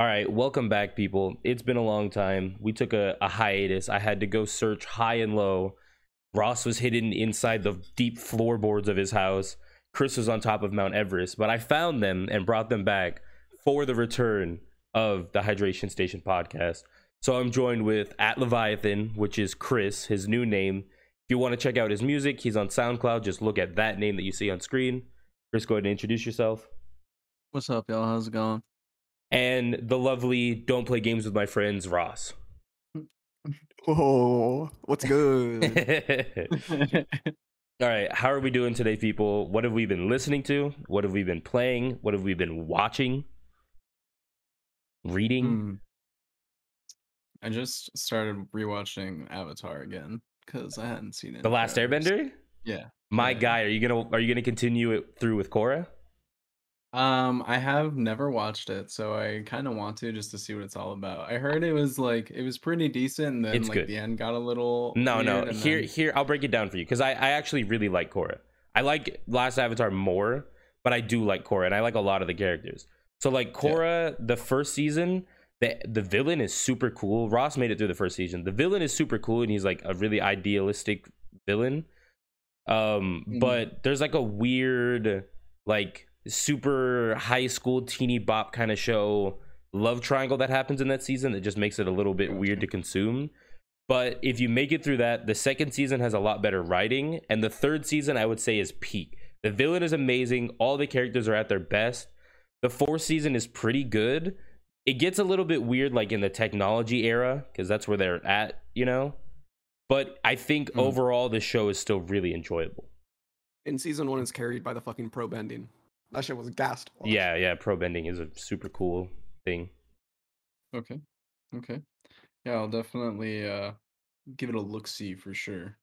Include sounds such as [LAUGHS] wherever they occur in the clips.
All right, welcome back, people. It's been a long time. We took a, a hiatus. I had to go search high and low. Ross was hidden inside the deep floorboards of his house. Chris was on top of Mount Everest, but I found them and brought them back for the return of the Hydration Station podcast. So I'm joined with at Leviathan, which is Chris, his new name. If you want to check out his music, he's on SoundCloud. Just look at that name that you see on screen. Chris, go ahead and introduce yourself. What's up, y'all? How's it going? And the lovely Don't Play Games with My Friends, Ross. Whoa, what's good? [LAUGHS] All right, how are we doing today, people? What have we been listening to? What have we been playing? What have we been watching? Reading? Hmm. I just started rewatching Avatar again because I hadn't seen it. The Last. Airbender? Yeah. My Yeah. guy, are you gonna are you gonna continue it through with Korra? Um, I have never watched it, so I kind of want to just to see what it's all about. I heard it was like it was pretty decent, and then It's like good. the end got a little No, no. weird, and Here, then- here, I'll break it down for you because I, I actually really like Korra. I like Last Avatar more, but I do like Korra, and I like a lot of the characters. So, like Korra, the first season, the the villain is super cool. Ross made it through the first season. The villain is super cool, and he's like a really idealistic villain. Um, Mhm. but there's like a weird, like super high school teeny bop kind of show love triangle that happens in that season that just makes it a little bit weird to consume. But if you make it through that, the second season has a lot better writing, and the third season I would say is peak. The villain is amazing. All the characters are at their best. The fourth season is pretty good. It gets a little bit weird, like in the technology era, because that's where they're at, you know. But I think Mm. overall, the show is still really enjoyable. In season one, it's carried by the fucking pro bending. That shit was gassed. to watch. Yeah, yeah. Pro bending is a super cool thing. Okay. Okay. Yeah, I'll definitely uh give it a look see for sure.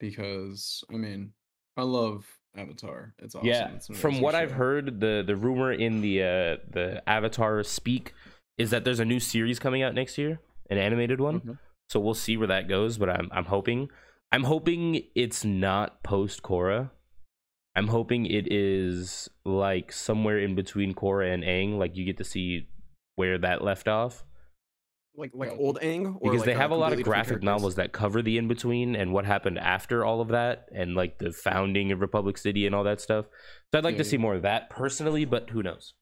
Because I mean, I love Avatar. It's awesome. Yeah, It's from amazing what I've heard, the the rumor in the uh, the Avatar speak is that there's a new series coming out next year, an animated one. Mhm. So we'll see where that goes. But I'm I'm hoping I'm hoping it's not post Korra. I'm hoping it is like somewhere in between Korra and Aang. Like you get to see where that left off Like like Yeah. old Aang. Or because like they have a lot of graphic novels that cover the in between and what happened after all of that and like the founding of Republic City and all that stuff. So I'd like to see more of that personally, but who knows?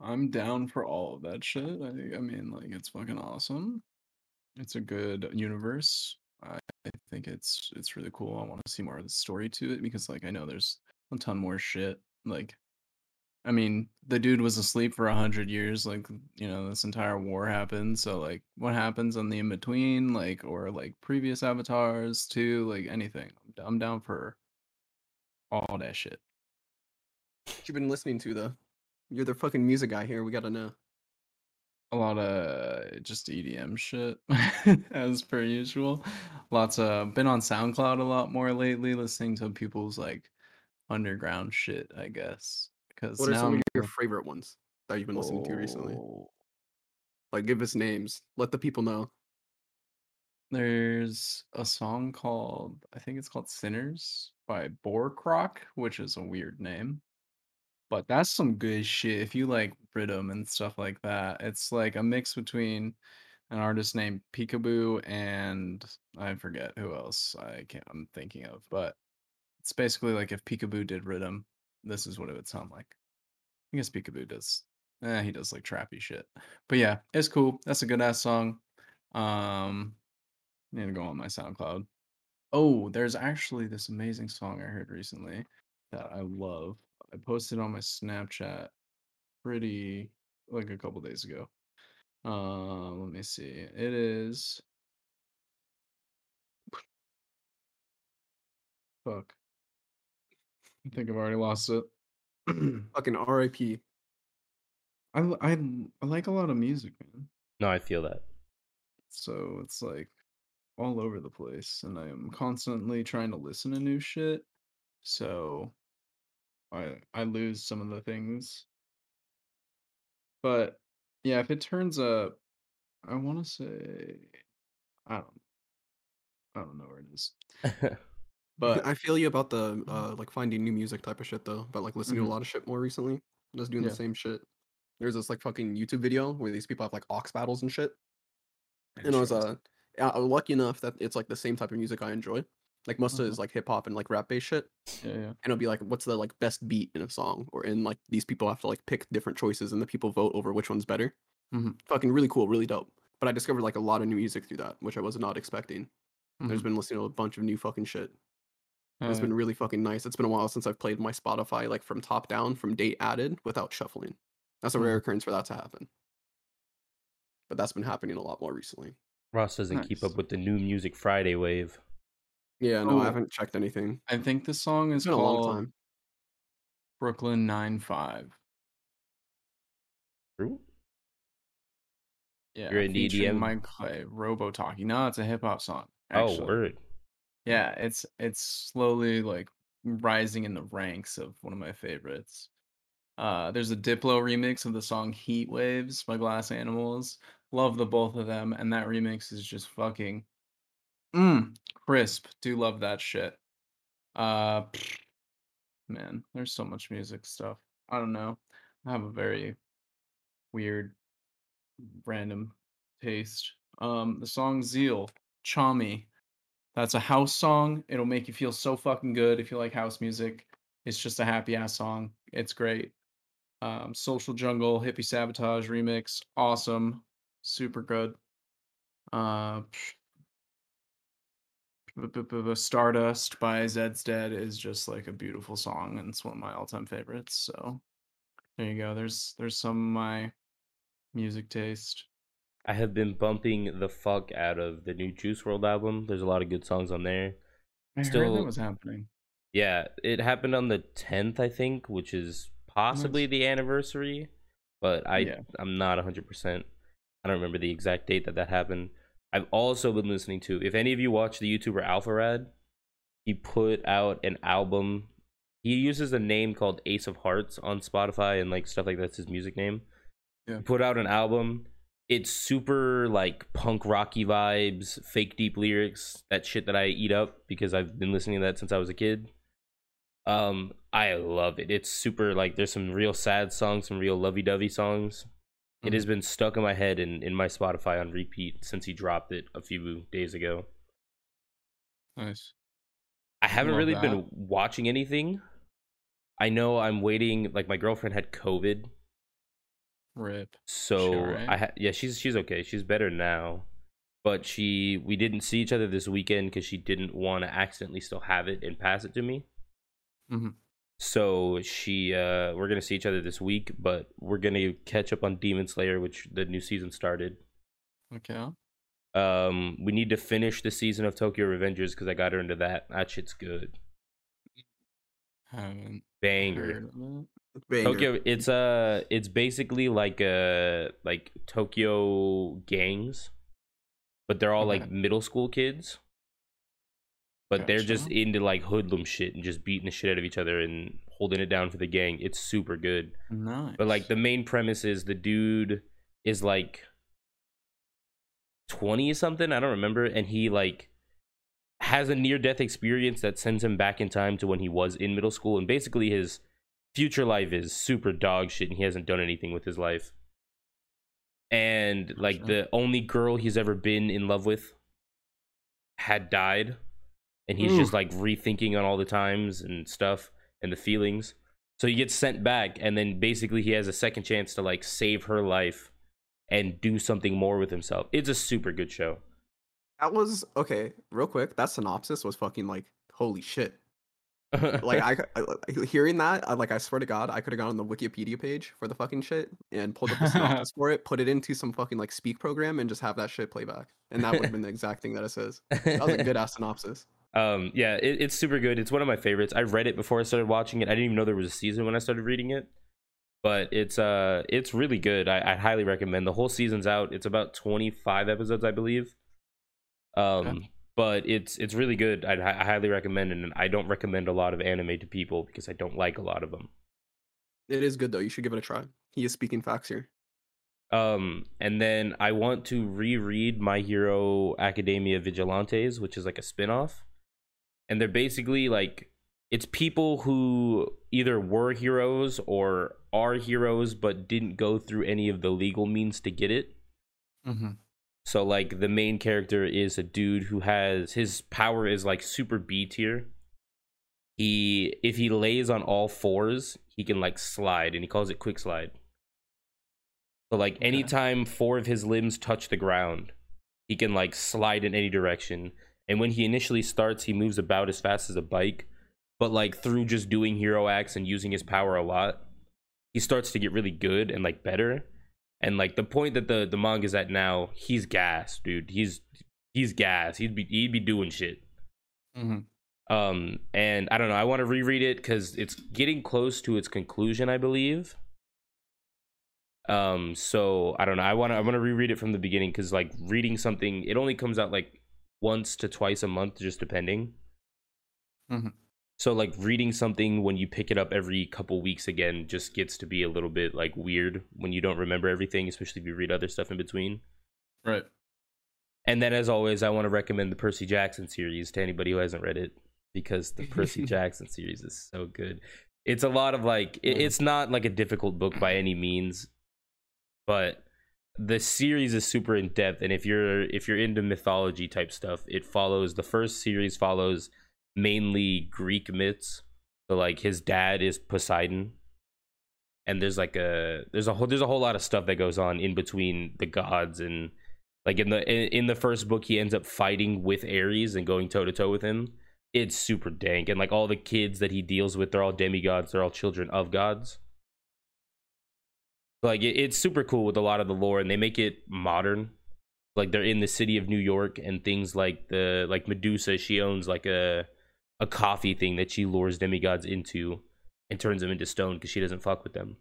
I'm down for all of that shit. I, I mean, like, it's fucking awesome. It's a good universe. I, I think it's it's really cool. I want to see more of the story to it because, like, I know there's a ton more shit. Like, I mean, the dude was asleep for a hundred years. Like, you know, this entire war happened. So, like, what happens on the in between, like, or like previous avatars too, like anything. I'm, down for all that shit. What you been listening to though? You're the fucking music guy here. We gotta know. A lot of just EDM shit [LAUGHS] as per usual. Lots of been on SoundCloud a lot more lately, listening to people's like underground shit, I guess. Because What are some of I'm your favorite ones that you've been listening to recently? Oh, Like, give us names. Let the people know. There's a song called I think it's called Sinners by Boarcroc, which is a weird name. But that's some good shit if you like rhythm and stuff like that. It's like a mix between an artist named Peekaboo and I forget who else I can't I'm thinking of, but it's basically like if Peekaboo did rhythm, this is what it would sound like. I guess Peekaboo does. Eh, he does like trappy shit. But yeah, it's cool. That's a good ass song. Um, I need to go on my SoundCloud. Oh, there's actually this amazing song I heard recently that I love. I posted on my Snapchat pretty like a couple days ago. Um, let me see. It is fuck. I think I've already lost it. [CLEARS THROAT] fucking R.I.P. I I like a lot of music, man. No, I feel that. So it's like all over the place, and I'm constantly trying to listen to new shit. So I I lose some of the things. But yeah, if it turns up, I want to say I don't I don't know where it is. [LAUGHS] But I feel you about the uh like finding new music type of shit though. But like listening Mhm. to a lot of shit more recently. just doing Yeah. the same shit. There's this like fucking YouTube video where these people have like ox battles and shit. And I was uh, lucky enough that it's like the same type of music I enjoy. Like most of it Mhm. is like hip hop and like rap based shit. yeah, yeah. and it'll be like what's the like best beat in a song or in like these people have to like pick different choices and the people vote over which one's better Mhm. fucking really cool really dope but i discovered like a lot of new music through that which i was not expecting there's Mhm. been listening to a bunch of new fucking shit Hell it's yeah. been really fucking nice it's been a while since i've played my spotify like from top down from date added without shuffling that's a Mhm. rare occurrence for that to happen but that's been happening a lot more recently Ross doesn't keep up with the new music Friday wave. Yeah no Oh. i haven't checked anything I think the song it's is been a long called time Brooklyn Nine Five. True. Yeah, You're into featuring EDM? Mike Clay, Robo Talkie. No, it's a hip hop song. Oh, Actually. word. Yeah, it's it's slowly like rising in the ranks of one of my favorites. Uh, there's a Diplo remix of the song Heat Waves by Glass Animals. Love the both of them, and that remix is just fucking mm, crisp. Do love that shit. Uh, man, there's so much music stuff. I don't know. I have a very weird, random taste. Um, the song Zeal, Chami. That's a house song. It'll make you feel so fucking good if you like house music. It's just a happy ass song. It's great. Um, Social Jungle, Hippie Sabotage remix, awesome, super good. Uh, Stardust by Zeds Dead is just like a beautiful song, and it's one of my all-time favorites. So there you go. There's there's some of my music taste. I have been bumping the fuck out of the new Juice WRLD album. There's a lot of good songs on there. I heard that was happening. Yeah, it happened on the 10th, I think, which is possibly Nice. the anniversary, but I Yeah. I'm not 100%. I don't remember the exact date that that happened. I've also been listening to if any of you watch the YouTuber Alpharad, he put out an album. He uses a name called Ace of Hearts on Spotify and like stuff like that's his music name. Yeah. He put out an album. It's super like punk rocky vibes, fake deep lyrics, that shit that I eat up because I've been listening to that since I was a kid. Um, I love it. It's super like there's some real sad songs, some real lovey dovey songs. It has been stuck in my head and in my Spotify on repeat since he dropped it a few days ago. Nice. I haven't Love really that. been watching anything. I know I'm waiting. Like my girlfriend had COVID, Rip. so alright? I ha- yeah she's she's okay. She's better now, but she we didn't see each other this weekend because she didn't want to accidentally still have it and pass it to me. Mhm. So she uh we're gonna see each other this week, but we're gonna catch up on Demon Slayer, which the new season started. Okay. Um, we need to finish the season of Tokyo Revengers because I got her into that. That shit's good. Haven't Banger. heard of it. Banger. Tokyo it's uh it's basically like uh like Tokyo gangs, but they're all like middle school kids. But they're just into like hoodlum shit and just beating the shit out of each other and holding it down for the gang. It's super good. Nice. But like the main premise is the dude is like 20 something, I don't remember, and he like has a near death experience that sends him back in time to when he was in middle school and basically his future life is super dog shit and he hasn't done anything with his life. And like the only girl he's ever been in love with had died and he's just like rethinking on all the times and stuff and the feelings. So he gets sent back, and then basically he has a second chance to like save her life and do something more with himself. It's a super good show. That was okay. Real quick, that synopsis was fucking like holy shit. Like I, [LAUGHS] I I- hearing that, I, like I swear to God, I could have gone on the Wikipedia page for the fucking shit and pulled up the synopsis [LAUGHS] for it, put it into some fucking like speak program, and just have that shit play back, and that would have been the exact thing that it says. That was a good ass synopsis. Um, yeah, it, it's super good. It's one of my favorites. I read it before I started watching it. I didn't even know there was a season when I started reading it, but it's uh, it's really good. I, I highly recommend. The whole season's out. It's about twenty five episodes, I believe. Um, but it's it's really good. I'd, I highly recommend, it, and I don't recommend a lot of anime to people because I don't like a lot of them. It is good though. You should give it a try. He is speaking facts here. Um, and then I want to reread My Hero Academia Vigilantes, which is like a spin-off. And they're basically like it's people who either were heroes or are heroes but didn't go through any of the legal means to get it. Mm-hmm. So like the main character is a dude who has his power is like super B tier. He if he lays on all fours, he can like slide and he calls it quick slide. So like Okay. anytime four of his limbs touch the ground, he can like slide in any direction. And when he initially starts, he moves about as fast as a bike. But like through just doing hero acts and using his power a lot, he starts to get really good and like better. And like the point that the the manga's at now, he's gas, dude. He's he's gas. He'd be he'd be doing shit. Mm-hmm. Um, and I don't know. I want to reread it because it's getting close to its conclusion, I believe. Um, so I don't know. I want to. I want to reread it from the beginning because like reading something, it only comes out like once to twice a month, just depending. Mhm. So like reading something when you pick it up every couple weeks again just gets to be a little bit like weird when you don't remember everything, especially if you read other stuff in between. Right. And then, as always, I want to recommend the Percy Jackson series to anybody who hasn't read it because the Percy [LAUGHS] Jackson series is so good. It's a lot of like, it- it's not like a difficult book by any means, but the series is super in depth. And if you're if you're into mythology type stuff, it follows the first series follows mainly Greek myths. So like his dad is Poseidon, and there's like a there's a whole there's a whole lot of stuff that goes on in between the gods and like in the in, the first book he ends up fighting with ares and going toe to toe with him it's super dank and like all the kids that he deals with they're all demigods they're all children of gods like it, it's super cool with a lot of the lore and they make it modern like they're in the city of new york and things like the like medusa she owns like a a coffee thing that she lures demigods into and turns them into stone because she doesn't fuck with them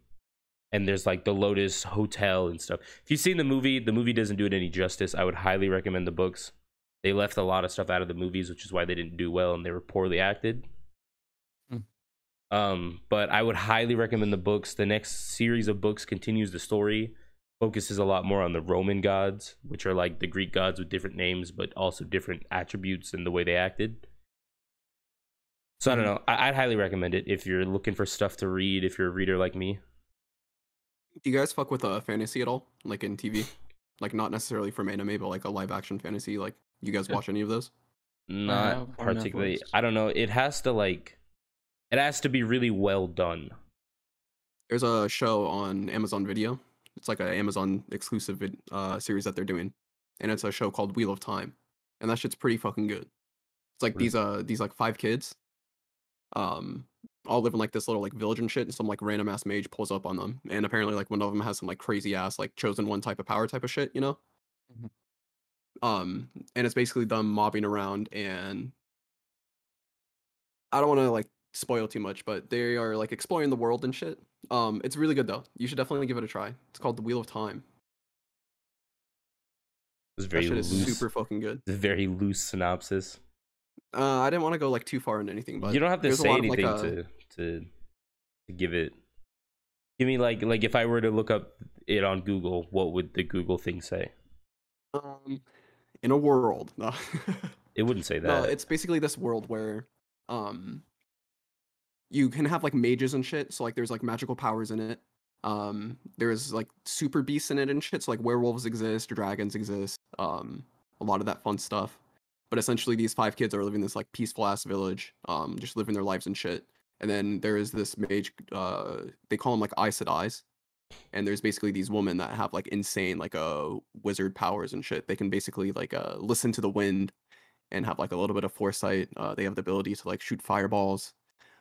and there's like the Lotus Hotel and stuff. If you've seen the movie, the movie doesn't do it any justice. I would highly recommend the books. They left a lot of stuff out of the movies, which is why they didn't do well and they were poorly acted. Um, but I would highly recommend the books. The next series of books continues the story, focuses a lot more on the Roman gods, which are like the Greek gods with different names, but also different attributes and the way they acted. So I don't Mhm. know. I- I'd highly recommend it if you're looking for stuff to read. If you're a reader like me. Do you guys fuck with uh, fantasy at all? Like in TV? Like not necessarily from anime, but like a live action fantasy. Like you guys Yeah. watch any of those? not particularly i don't know it has to like it has to be really well done There's a show on Amazon Video. It's like an Amazon exclusive vid- uh, series that they're doing, and it's a show called Wheel of Time, and that shit's pretty fucking good. It's like these uh these like five kids, um, all live in like this little like village and shit, and some like random ass mage pulls up on them, and apparently like one of them has some like crazy ass like chosen one type of power type of shit, you know. Mhm. Um, and it's basically them mobbing around, and I don't want to like spoil too much, but they are like exploring the world and shit. Um, it's really good though. You should definitely give it a try. It's called The Wheel of Time. it was very loose super fucking good. it's a very loose synopsis Uh, I didn't want to go like too far into anything, but you don't have to say lot of, like, anything uh, to to to give it give me like like if i were to look up it on google what would the google thing say um, in a world. No, [LAUGHS] it wouldn't say no, that it's basically this world where um, you can have like mages and shit. So like there's like magical powers in it. Um, there's like super beasts in it and shit. So like werewolves exist, or dragons exist. Um, a lot of that fun stuff. But essentially, these five kids are living in this like peaceful ass village, um, just living their lives and shit. And then there is this mage. Uh, they call him like Aes Sedai's. And there's basically these women that have like insane like uh wizard powers and shit. They can basically like uh listen to the wind and have like a little bit of foresight. Uh, they have the ability to like shoot fireballs.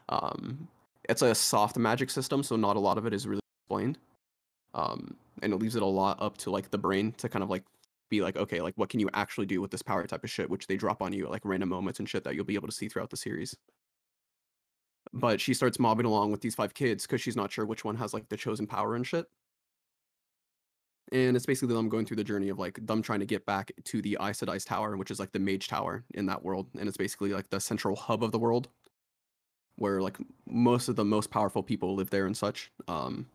Um, it's a soft magic system, so not a lot of it is really explained. Um, and it leaves it a lot up to like the brain to kind of like be like, okay, like what can you actually do with this power type of shit, which they drop on you at like random moments and shit that you'll be able to see throughout the series. But she starts mobbing along with these five kids because she's not sure which one has like the chosen power and shit. And it's basically them going through the journey of like them trying to get back to the Aes Sedai's Tower, which is like the mage tower in that world. And it's basically like the central hub of the world where like most of the most powerful people live there and such. Um,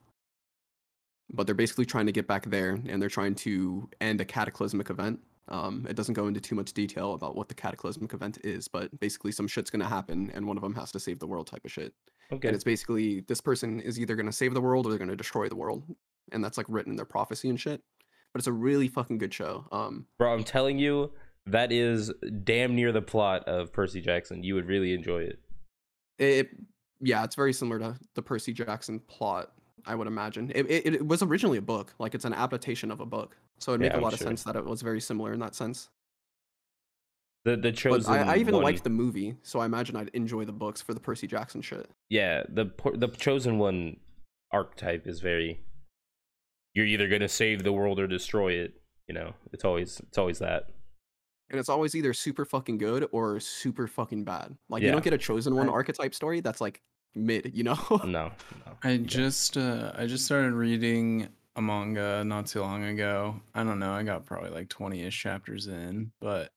but they're basically trying to get back there and they're trying to end a cataclysmic event. Um, it doesn't go into too much detail about what the cataclysmic event is, but basically some shit's gonna happen, and one of them has to save the world type of shit. Okay. And it's basically this person is either gonna save the world or they're gonna destroy the world, and that's like written in their prophecy and shit. But it's a really fucking good show. Um, Bro, I'm telling you, that is damn near the plot of Percy Jackson. You would really enjoy it. It yeah, it's very similar to the Percy Jackson plot. I would imagine it, it, it was originally a book, like it's an adaptation of a book, so it Yeah, makes a I'm lot of sense that it was very similar in that sense. The the chosen. I, I even one, liked the movie, so I imagine I'd enjoy the books for the Percy Jackson shit. Yeah, the the chosen one archetype is very. You're either gonna save the world or destroy it. You know, it's always it's always that. And it's always either super fucking good or super fucking bad. Like you don't get a chosen one archetype story that's like mid, you know? [LAUGHS] No, no. I just uh I just started reading a manga not too long ago. I don't know, I got probably like 20ish chapters in, but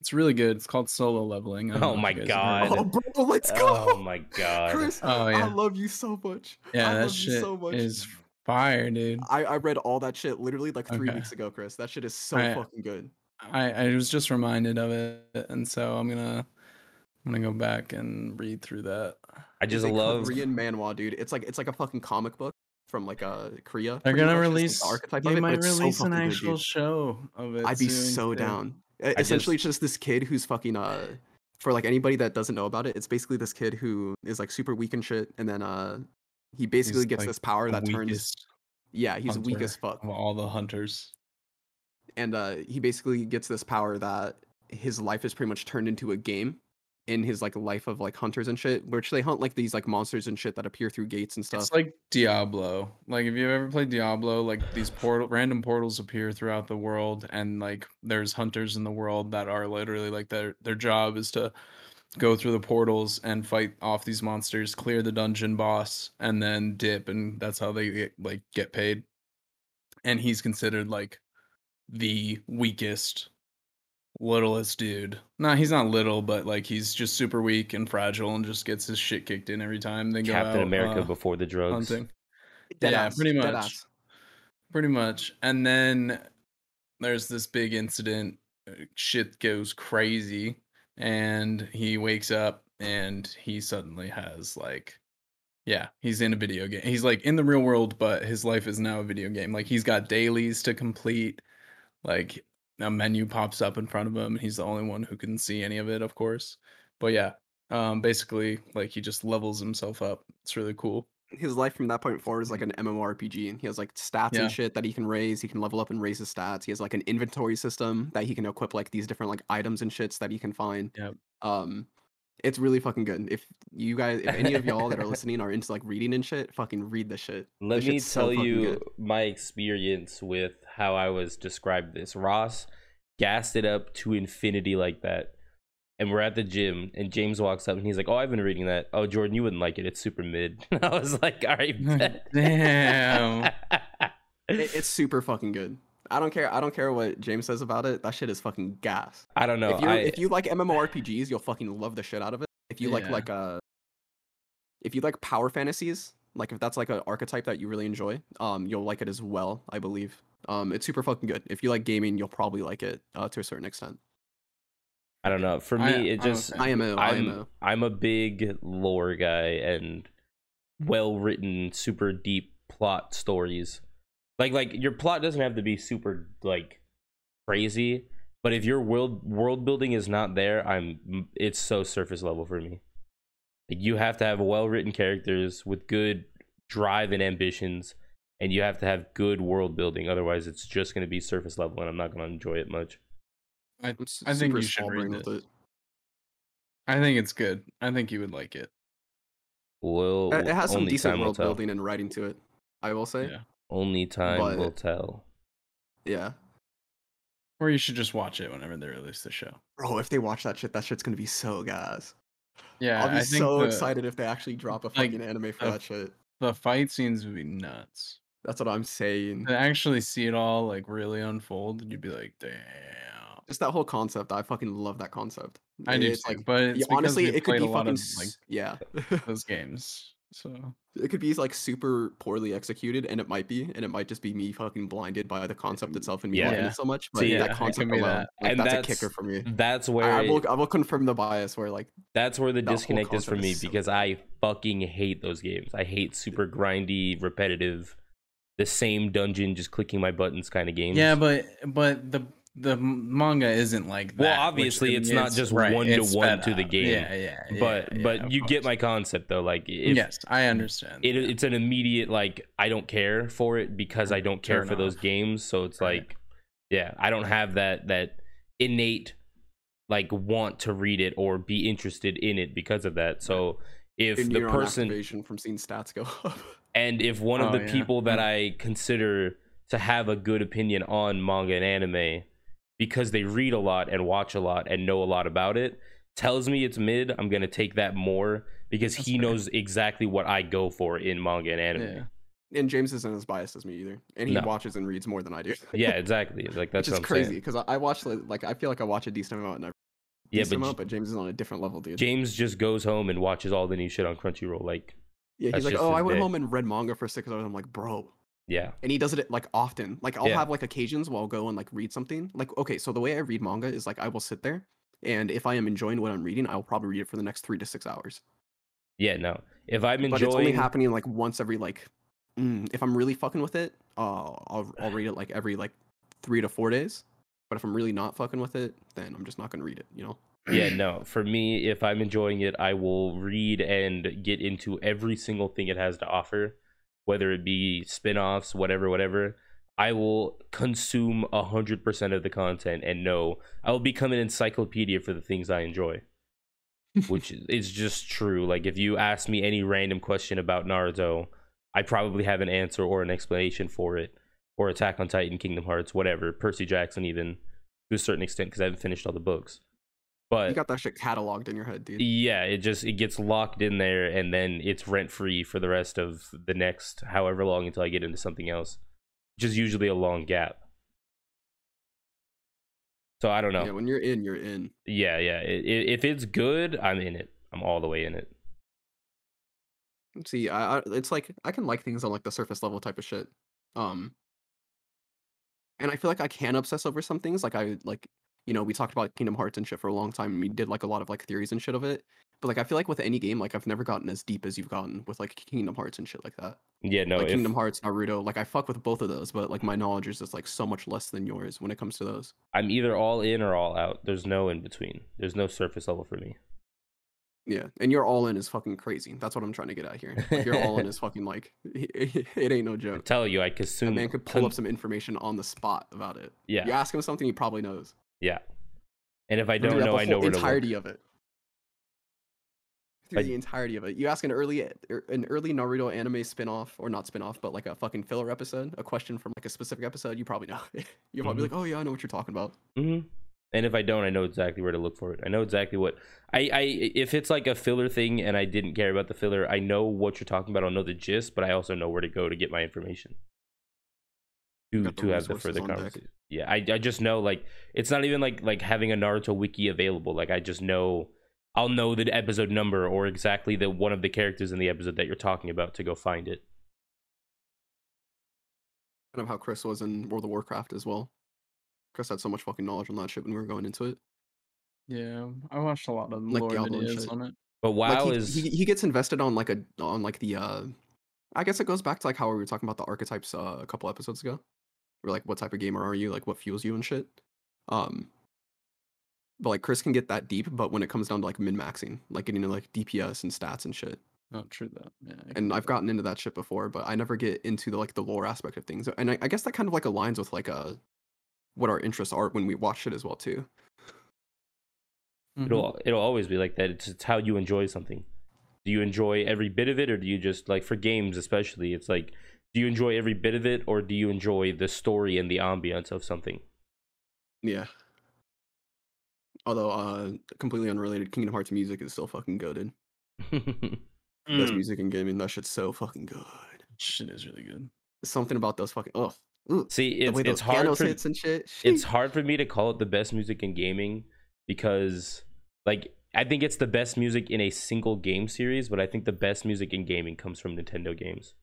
it's really good. It's called Solo Leveling. Oh my you guys have heard of God. oh, bro, let's go. Oh my god. Chris, Oh I love you so much. Yeah, I that love you shit so much. is fire, dude. I, I read all that shit literally like three Okay. weeks ago, Chris. That shit is so I- fucking good. I I was just reminded of it and so I'm going to I'm going to go back and read through that. I just It's love. Korean manhwa, dude. It's like it's like a fucking comic book from like uh Korea. They're going to much. Like, release the archetype they of it, but might it's so release an fucking good, actual show of it I'd be soon, so too. down. Just- Essentially, it's just this kid who's fucking uh. For like anybody that doesn't know about it, it's basically this kid who is like super weak and shit, and then uh, he basically He's, gets like, this power that turns. weakest Yeah, he's weak hunter as fuck, Of all the hunters. And uh, he basically gets this power that his life is pretty much turned into a game in his like life of like hunters and shit, which they hunt like these like monsters and shit that appear through gates and stuff. It's like Diablo. Like if you've ever played Diablo, like these portal random portals appear throughout the world and like there's hunters in the world that are literally like their their job is to go through the portals and fight off these monsters, clear the dungeon boss and then dip and that's how they get, like get paid. And he's considered like the weakest littlest dude. No, he's not little, but like he's just super weak and fragile and just gets his shit kicked in every time they go Captain America uh, before the drugs. hunting. Dead yeah, ass, pretty dead much. ass. Pretty much. And then there's this big incident. uh, Shit goes crazy. And he wakes up and he suddenly has like yeah, he's in a video game. He's like in the real world, but his life is now a video game. Like he's got dailies to complete. Like a menu pops up in front of him and he's the only one who can see any of it, of course. But yeah, um basically like he just levels himself up. It's really cool. his life from that point forward is like an MMORPG. And he has like stats Yeah. and shit that he can raise. He can level up and raise his stats. He has like an inventory system that he can equip like these different like items and shits that he can find. Yep. Um, it's really fucking good. If you guys, if any of y'all that are [LAUGHS] listening are into like reading and shit, fucking read this shit. Let This me shit's so tell you good. my experience with how I was described this. Ross gassed it up to infinity like that. And we're at the gym, and James walks up and he's like, Oh, I've been reading that. Oh, Jordan, you wouldn't like it. It's super mid. [LAUGHS] I was like, All right, [LAUGHS] bet." Damn. It- it's super fucking good. I don't care. I don't care what James says about it. That shit is fucking gas. I don't know. if you I, if you like MMORPGs, you'll fucking love the shit out of it. If you like Yeah. like uh if you like power fantasies, like if that's like an archetype that you really enjoy, um, you'll like it as well, I believe. Um, it's super fucking good. If you like gaming, you'll probably like it uh, to a certain extent. I don't know. For me, I- it I'm a just fan. IMO, I'm IMO. I'm a big lore guy and well written, super deep plot stories. Like like your plot doesn't have to be super like crazy, but if your world world building is not there, I'm it's so surface level for me. Like you have to have well written characters with good drive and ambitions, and you have to have good world building. Otherwise, it's just going to be surface level, and I'm not going to enjoy it much. I, I'm s- I think you should small read brain with this. it. I think it's good. I think you would like it. Well, It has some decent world tell. building and writing to it. I will say. Yeah. Only time But- will tell. Yeah. Or you should just watch it whenever they release the show. Bro, if they watch that shit, that shit's gonna be so gas. Yeah, I'll be I think so the, excited if they actually drop a like, fucking anime for the- that shit. The fight scenes would be nuts. That's what I'm saying. To actually see it all like really unfold, and you'd be like, damn. Just that whole concept. I fucking love that concept. I do It's too, like but it's yeah, honestly, it could be a lot fucking of like yeah. [LAUGHS] those games. So It could be like super poorly executed, and it might be, and it might just be me fucking blinded by the concept mm, itself and me Yeah. liking Yeah. it so much. But See, yeah, that concept alone, that. like, And that's, that's- a kicker for me. That's where I, I will I will confirm the bias where like that's where the that disconnect is for me is so because I fucking hate those games. I hate super grindy, repetitive, the same dungeon, just clicking my buttons kind of games. yeah, but but the the manga isn't like that. Well, obviously, to it's me not just right, one to one sped to the game. Yeah, yeah. yeah, but yeah, but of you get my concept though. Like if yes, I understand. it, it's an immediate like I don't care for it because I don't care Turn for those games. So it's Right. like, yeah, I don't have that that innate like want to read it or be interested in it because of that. So if if the person from seeing stats go up. and if one of Oh, the yeah. people that Mm. I consider to have a good opinion on manga and anime because they read a lot and watch a lot and know a lot about it tells me it's mid, I'm gonna take that more because That's he fair. knows exactly what I go for in manga and anime. yeah. and James isn't as biased as me either, and he No. watches and reads more than I do. [LAUGHS] Yeah, exactly. Like that's which is crazy because I, I watch like, like I feel like I watch a decent amount and I Yeah, but amount, but James is on a different level, dude. James just goes home and watches all the new shit on Crunchyroll. Like, yeah, he's like, oh, I went day." home and read manga for six hours. I'm like, bro, yeah, and he does it like often. Like I'll Yeah. have like occasions where I'll go and like read something. Like okay, so the way I read manga is like I will sit there, and if I am enjoying what I'm reading, I will probably read it for the next three to six hours. yeah. No, if I'm enjoying, But it's only happening like once every like, mm, if I'm really fucking with it, uh, I'll I'll read it like every like three to four days. But if I'm really not fucking with it, then I'm just not gonna read it. You know. yeah, [CLEARS THROAT] no. For me, if I'm enjoying it, I will read and get into every single thing it has to offer, whether it be spin-offs, whatever, whatever. I will consume a hundred percent of the content and know I will become an encyclopedia for the things I enjoy. [LAUGHS] Which is just true. Like if you ask me any random question about Naruto, I probably have an answer or an explanation for it. Or Attack on Titan, Kingdom Hearts, whatever. Percy Jackson even to a certain extent because I haven't finished all the books. But You got that shit cataloged in your head, dude. yeah, it just it gets locked in there and then it's rent free for the rest of the next however long until I get into something else. Which is usually a long gap. So I don't know. Yeah, when you're in, you're in. Yeah, yeah. I- i- if it's good, I'm in it. I'm all the way in it. See, I, I it's like I can like things on like the surface level type of shit. Um and I feel like I can obsess over some things. Like I like you know, we talked about Kingdom Hearts and shit for a long time and we did like a lot of like theories and shit of it. But like I feel like with any game, like I've never gotten as deep as you've gotten with like Kingdom Hearts and shit like that. Yeah, no. like if, Kingdom Hearts, Naruto, like I fuck with both of those, but like my knowledge is just like so much less than yours when it comes to those. I'm either all in or all out. There's no in between. There's no surface level for me. Yeah, and your all in is fucking crazy. That's what I'm trying to get at here. Like, your all in is [LAUGHS] fucking like [LAUGHS] it ain't no joke. I tell you, I That A man could pull con- up some information on the spot about it. yeah, You ask him something, he probably knows. Yeah. And if I don't know, I know where to look. entirety of it. Through I- the entirety of it. You ask an early er, an early Naruto anime spin-off or not spin-off, but like a fucking filler episode, a question from like a specific episode, you probably know. [LAUGHS] You're probably Mm-hmm. like, "Oh yeah, I know what you're talking about." hmm And if I don't, I know exactly where to look for it. I know exactly what I, I if it's like a filler thing and I didn't care about the filler, I know what you're talking about. I'll know the gist, but I also know where to go to get my information. To to have the further on conversation. Yeah, I I just know like it's not even like like having a Naruto wiki available. Like I just know I'll know the episode number or exactly the one of the characters in the episode that you're talking about to go find it. Kind of how Chris was in World of Warcraft as well. Chris had so much fucking knowledge on that shit when we were going into it. Yeah, I watched a lot of Like lore Diablo and videos shit. on it. But like WoW he, is he, he gets invested on like a on like the uh I guess it goes back to like how we were talking about the archetypes uh, a couple episodes ago. We're like what type of gamer are you? Like what fuels you and shit. Um but like Chris can get that deep, but when it comes down to like min maxing, like getting into like DPS and stats and shit. Oh, true that. Yeah, And I've gotten into that shit before, but I never get into the like the lore aspect of things. And I, I guess that kind of like aligns with like uh what our interests are when we watch it as well too. that. Mhm. it'll it'll always be like that. It's, it's how you enjoy something. Do you enjoy every bit of it, or do you just like for games especially? It's like, do you enjoy every bit of it, or do you enjoy the story and the ambiance of something? Yeah. Although uh completely unrelated, Kingdom Hearts music is still fucking goaded. [LAUGHS] Best Mm, music in gaming, that shit's so fucking good. Shit is really good. Something about those fucking oh See, it's it's hard for hits and shit. it's hard for me to call it the best music in gaming because like I think it's the best music in a single game series, but I think the best music in gaming comes from Nintendo games.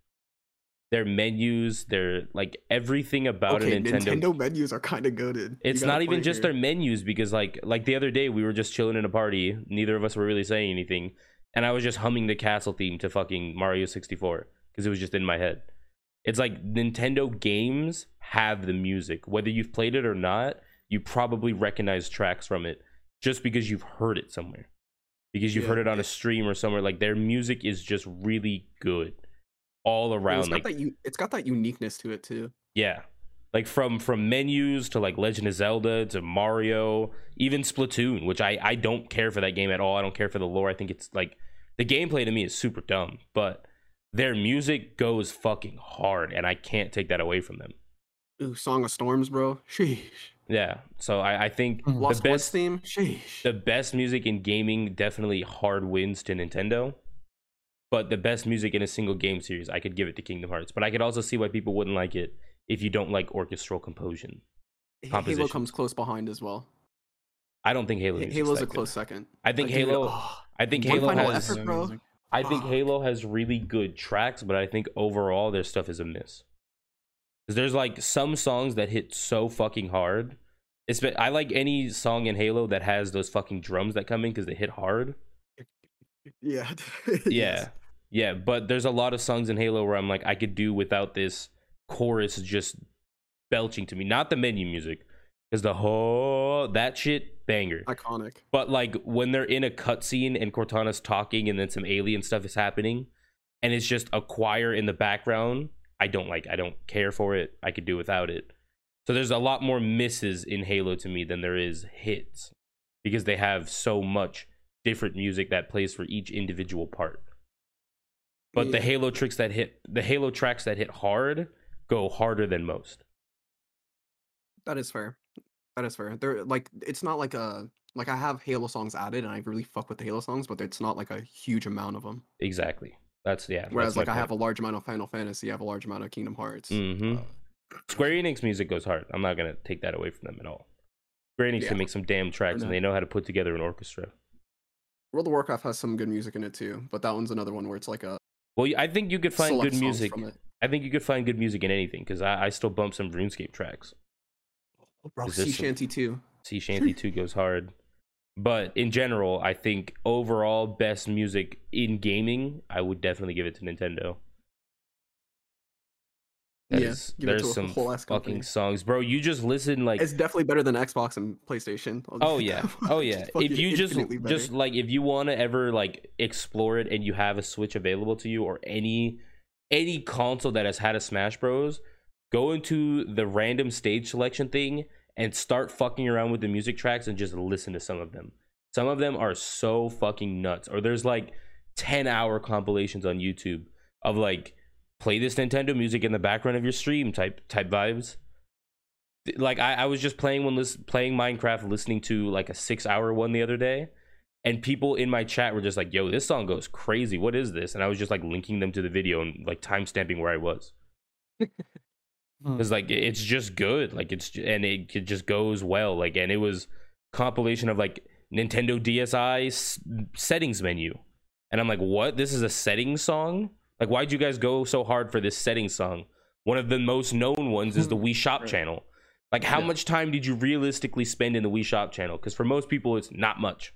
Their menus, their like everything about okay, a Nintendo. Nintendo menus are kind of goaded. It's not even just their menus because like like the other day we were just chilling in a party. Neither of us were really saying anything, and I was just humming the castle theme to fucking Mario 64 because it was just in my head. It's like Nintendo games have the music. Whether you've played it or not, you probably recognize tracks from it just because you've heard it somewhere. Because you've Yeah, heard it on a stream or somewhere. Like their music is just really good all around. It's got Like that u- it's got that uniqueness to it too. yeah. Like from from menus to like Legend of Zelda to Mario, even Splatoon, which I I don't care for that game at all. I don't care for the lore. I think it's like the gameplay to me is super dumb, but their music goes fucking hard and I can't take that away from them. Ooh, Song of Storms, bro. Sheesh. Yeah. So I I think hmm. the Lost Woods best theme. Sheesh. the best music in gaming definitely hard wins to Nintendo. But the best music in a single game series, I could give it to Kingdom Hearts. But I could also see why people wouldn't like it if you don't like orchestral composition. Halo comes close behind as well. I don't think Halo. Ha- music's Halo's a close second. I think Like, Halo. oh, I think Halo has. Effort. I think. Halo has really good tracks, but I think overall their stuff is a miss. Because there's like some songs that hit so fucking hard. It's been, I like any song in Halo that has those fucking drums that come in because they hit hard. [LAUGHS] yeah. [LAUGHS] Yeah. Yeah. But there's a lot of songs in Halo where I'm like, I could do without this chorus just belching to me. Not the menu music, because the whole that shit banger. Iconic. But like when they're in a cutscene and Cortana's talking and then some alien stuff is happening and it's just a choir in the background, I don't like I don't care for it. I could do without it. So there's a lot more misses in Halo to me than there is hits because they have so much different music that plays for each individual part. But the Halo tricks that hit the Halo tracks that hit hard go harder than most. That is fair. That is fair. They're like it's not like a like I have Halo songs added and I really fuck with the Halo songs, but it's not like a huge amount of them. Exactly. That's yeah. Whereas like I have a large amount of Final Fantasy, I have a large amount of Kingdom Hearts. hmm uh, Square Enix music goes hard. I'm not gonna take that away from them at all. Square Enix Yeah. can make some damn tracks, and they know how to put together an orchestra. World of Warcraft has some good music in it too, but that one's another one where it's like a Well, I think you could find good music. I think you could find good music in anything because I, I still bump some RuneScape tracks. Oh, bro, Sea Shanty 2. Sea Shanty 2 goes hard. But in general, I think overall best music in gaming, I would definitely give it to Nintendo. That Yeah, is- give it to there's a some whole ass fucking company. songs, bro. You just listen like It's definitely better than Xbox and PlayStation. Oh yeah. Oh yeah. If you just better. just like if you want to ever like explore it and you have a Switch available to you or any any console that has had a Smash Bros, go into the random stage selection thing and start fucking around with the music tracks and just listen to some of them. Some of them are so fucking nuts. Or there's like 10 hour compilations on YouTube of like play this Nintendo music in the background of your stream type type vibes like I, I was just playing one list playing Minecraft, listening to like a six hour one the other day, and people in my chat were just like, "Yo, this song goes crazy. What is this?" And I was just like linking them to the video and like time stamping where I was [LAUGHS] Hmm. because like it's just good. Like it's and it, it just goes well. Like and it was compilation of like Nintendo DSi s- settings menu, and I'm like, "What? This is a settings song? Like, why'd you guys go so hard for this setting song?" One of the most known ones is the hmm. Wii Shop Right. channel. Like, how Yeah. much time did you realistically spend in the Wii Shop channel? Because for most people, it's not much.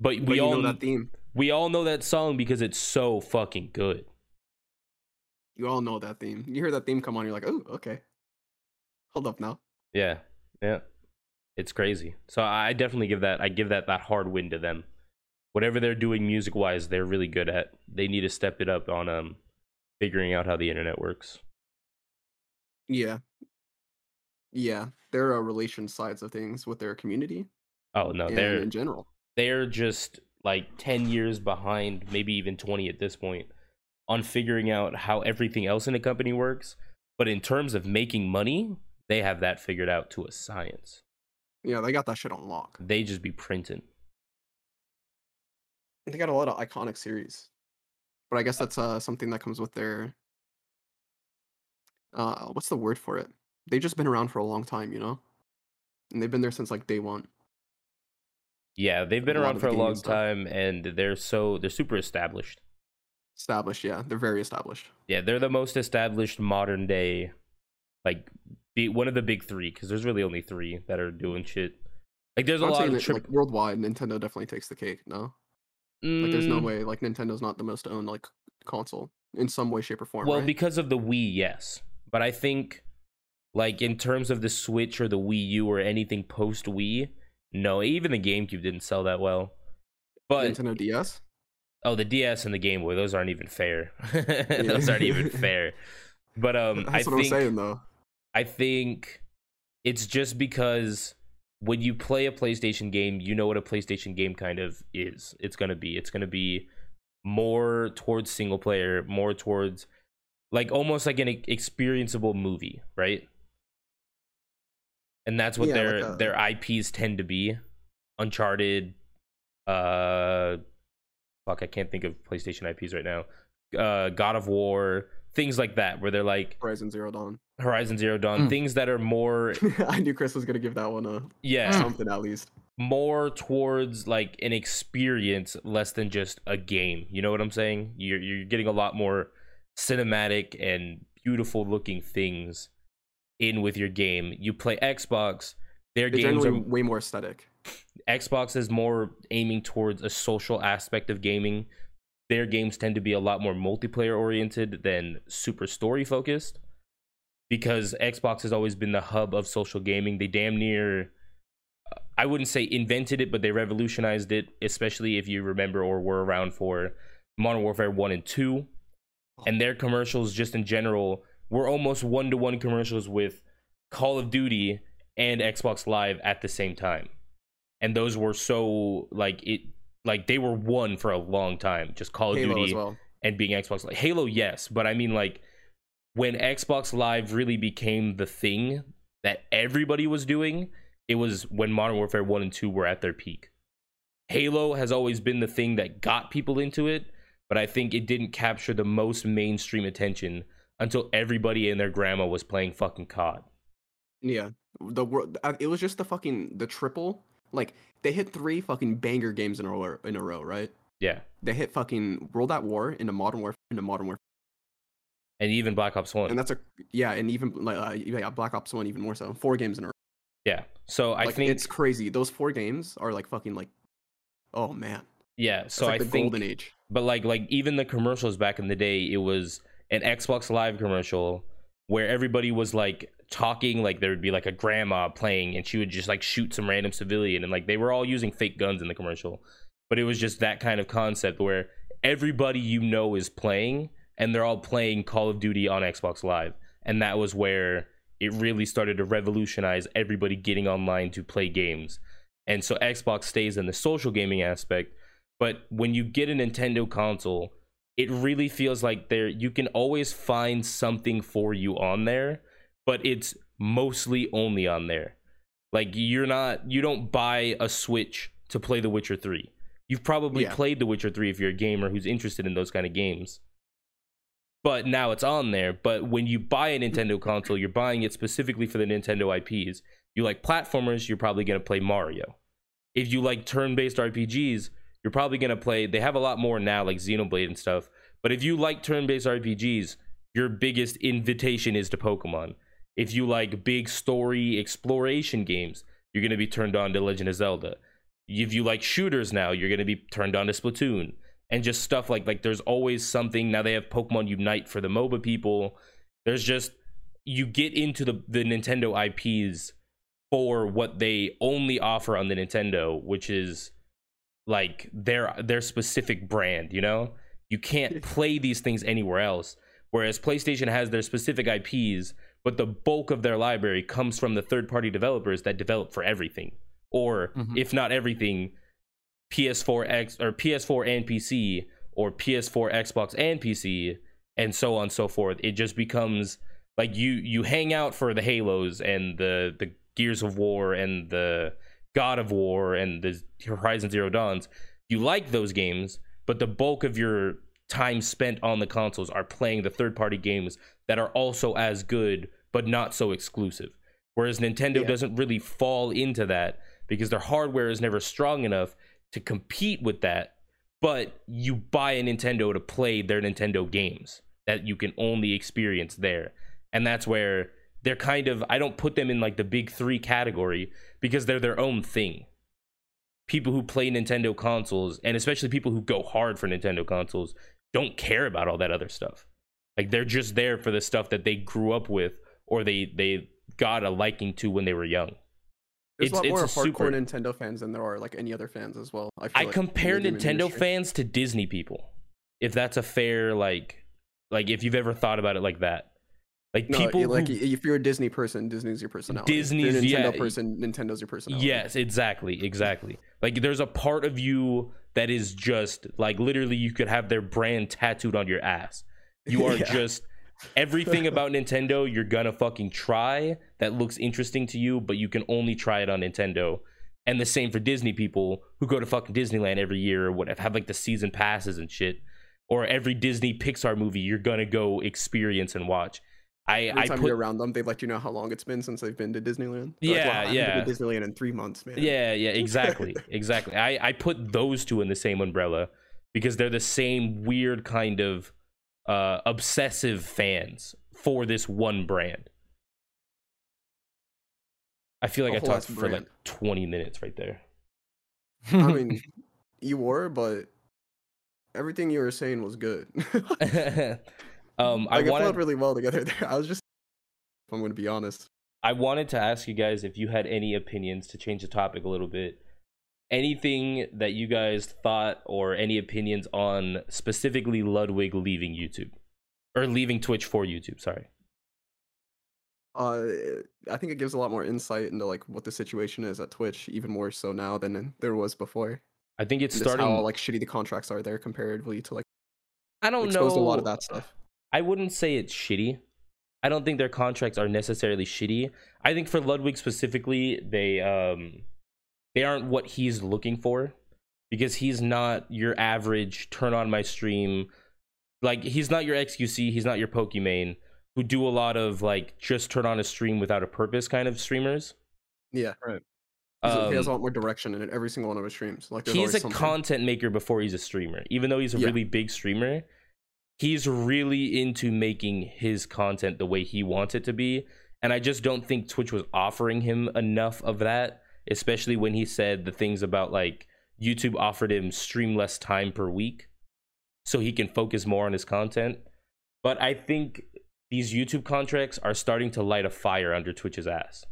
But But we all know that theme. we all know that song because it's so fucking good. You all know that theme. You hear that theme come on, you're like, oh, okay. Hold up now. Yeah, yeah, it's crazy. So I definitely give that I give that that hard win to them. Whatever they're doing music wise, they're really good at. They need to step it up on um figuring out how the internet works. Yeah. Yeah. There are relation sides of things with their community Oh no, they're in general. they're just like 10 years behind, maybe even 20 at this point, on figuring out how everything else in a company works. But in terms of making money, they have that figured out to a science. Yeah, they got that shit on lock. They just be printing. They got a lot of iconic series. But I guess that's uh something that comes with their uh what's the word for it? They've just been around for a long time, you know? And they've been there since like day one. Yeah, they've been A around for a long time, and they're so they're super established. Established, yeah, they're very established. Yeah, they're the most established modern day, like be one of the big three because there's really only three that are doing shit. Like there's a I'm lot saying of trip. like worldwide, Nintendo definitely takes the cake. No, like there's no Mm, way like Nintendo's not the most owned like console in some way, shape, or form. Well, right? because of the Wii, yes, but I think like in terms of the Switch or the Wii U or anything post Wii, no, even the GameCube didn't sell that well. But Nintendo DS. oh, the DS and the Game Boy, those aren't even fair. [LAUGHS] those aren't even [LAUGHS] fair. But um, I what think I'm saying though. I think it's just because when you play a PlayStation game, you know what a PlayStation game kind of is. It's going to be. It's going to be more towards single player, more towards like almost like an experienceable movie, right? And that's what Yeah, their like a- their IPs tend to be. Uncharted uh fuck, I can't think of PlayStation IPs right now. Uh God of War, things like that where they're like Horizon Zero Dawn. Horizon Zero Dawn, Mm. things that are more [LAUGHS] I knew Chris was gonna give that one a yeah, Mm. something at least. more towards like an experience less than just a game. You know what I'm saying? You're you're getting a lot more cinematic and beautiful looking things in with your game. You play Xbox, their They're games are way more aesthetic. Xbox is more aiming towards a social aspect of gaming. Their games tend to be a lot more multiplayer oriented than super story focused. Because Xbox has always been the hub of social gaming. They damn near I wouldn't say invented it, but they revolutionized it, especially if you remember or were around for Modern Warfare 1 and 2. And their commercials, just in general, were almost one to one commercials with Call of Duty and Xbox Live at the same time. And those were so, like, it, like they were one for a long time. Just Call of Halo Duty well. and being Xbox Live. Halo, yes, but I mean like when Xbox Live really became the thing that everybody was doing, it was when Modern Warfare 1 and 2 were at their peak. Halo has always been the thing that got people into it, but I think it didn't capture the most mainstream attention until everybody and their grandma was playing fucking COD. Yeah, the world. It was just the fucking the triple. Like they hit three fucking banger games in a row. In a row, right? Yeah. They hit fucking World at War into Modern Warfare into Modern Warfare, And even Black Ops 1. and that's a yeah, and even like uh, yeah, Black Ops One even more so. Four games in a row. yeah. So I like, think it's crazy. Those four games are like fucking like, oh man, yeah, so like I the think golden age. but like like even the commercials back in the day it was an xbox live commercial where everybody was like talking like there would be like a grandma playing and she would just like shoot some random civilian and like they were all using fake guns in the commercial but it was just that kind of concept where everybody you know is playing and they're all playing call of duty on xbox live and that was where it really started to revolutionize everybody getting online to play games and so xbox stays in the social gaming aspect but when you get a Nintendo console, it really feels like there you can always find something for you on there, but it's mostly only on there. Like you're not you don't buy a Switch to play The Witcher 3. You've probably Yeah. played The Witcher 3 if you're a gamer who's interested in those kind of games. But now it's on there, but when you buy a Nintendo console, you're buying it specifically for the Nintendo IPs. You like platformers, you're probably going to play Mario. If you like turn-based RPGs, you're probably going to play they have a lot more now like xenoblade and stuff. But if you like turn-based rpgs your biggest invitation is to pokemon. If you like big story exploration games you're going to be turned on to legend of zelda. If you like shooters now you're going to be turned on to splatoon and just stuff like like there's always something now they have pokemon unite for the moba people there's just you get into the the nintendo ips for what they only offer on the nintendo which is like their their specific brand you know you can't [LAUGHS] play these things anywhere else whereas playstation has their specific ips but the bulk of their library comes from the third party developers that develop for everything or Mhm. if not everything ps4 x or ps4 and pc or ps4 xbox and pc and so on and so forth. It just becomes like you you hang out for the halos and the the gears of war and the god of war and the horizon zero dawns. You like those games but the bulk of your time spent on the consoles are playing the third party games that are also as good but not so exclusive. Whereas nintendo Yeah. doesn't really fall into that because their hardware is never strong enough to compete with that. But you buy a Nintendo to play their Nintendo games that you can only experience there. And that's where they're kind of, I don't put them in like the big three category because they're their own thing. People who play Nintendo consoles, and especially people who go hard for Nintendo consoles, don't care about all that other stuff. Like they're just there for the stuff that they grew up with or they they got a liking to when they were young. There's It's- a lot it's more a super- hardcore Nintendo fans than there are like any other fans as well. I, feel I like, compare in the gaming Nintendo fans to Disney people. If that's a fair like like if you've ever thought about it like that. Like No, people like who, if you're a Disney person, Disney's your personality. If you're a Disney's- Nintendo yeah, person, Nintendo's your personality. Yes, exactly, exactly. Like there's a part of you that is just like literally you could have their brand tattooed on your ass. You [LAUGHS] are Yeah. just everything about Nintendo you're gonna fucking try that looks interesting to you, but you can only try it on Nintendo. And the same for Disney people who go to fucking Disneyland every year or whatever, have like the season passes and shit. Or every Disney Pixar movie you're gonna go experience and watch. I, Every I time put you're around them, they let you know how long it's been since they've been to Disneyland. They're Yeah, like, "Wow, I been yeah. to Disneyland in three months, man. Yeah, yeah, [LAUGHS] exactly, exactly. I I put those two in the same umbrella because they're the same weird kind of uh obsessive fans for this one brand. I feel like I talked ass for like 20 minutes right there. I [LAUGHS] mean, you were, but everything you were saying was good. [LAUGHS] [LAUGHS] um like, I it wanted flowed really well together there. I was just, if I'm going to be honest. I wanted to ask you guys if you had any opinions to change the topic a little bit. Anything that you guys thought or any opinions on specifically Ludwig leaving YouTube or leaving Twitch for YouTube, sorry. Uh, I think it gives a lot more insight into like what the situation is at Twitch, even more so now than there was before. I think it's just starting how like shitty the contracts are there comparatively to like I don't know a lot of that stuff. I wouldn't say it's shitty. I don't think their contracts are necessarily shitty. I think for Ludwig specifically, they um they aren't what he's looking for because he's not your average turn on my stream. Like he's not your XQC, he's not your Pokimane who do a lot of like just turn on a stream without a purpose kind of streamers. Yeah, Right. He's a- he has a Um, lot more direction in it, every single one of his streams. Like he's a something. content maker before he's a streamer. Even though he's a Yeah. really big streamer, he's really into making his content the way he wants it to be. And I just don't think Twitch was offering him enough of that, especially when he said the things about like YouTube offered him stream less time per week so he can focus more on his content. But I think these YouTube contracts are starting to light a fire under Twitch's ass.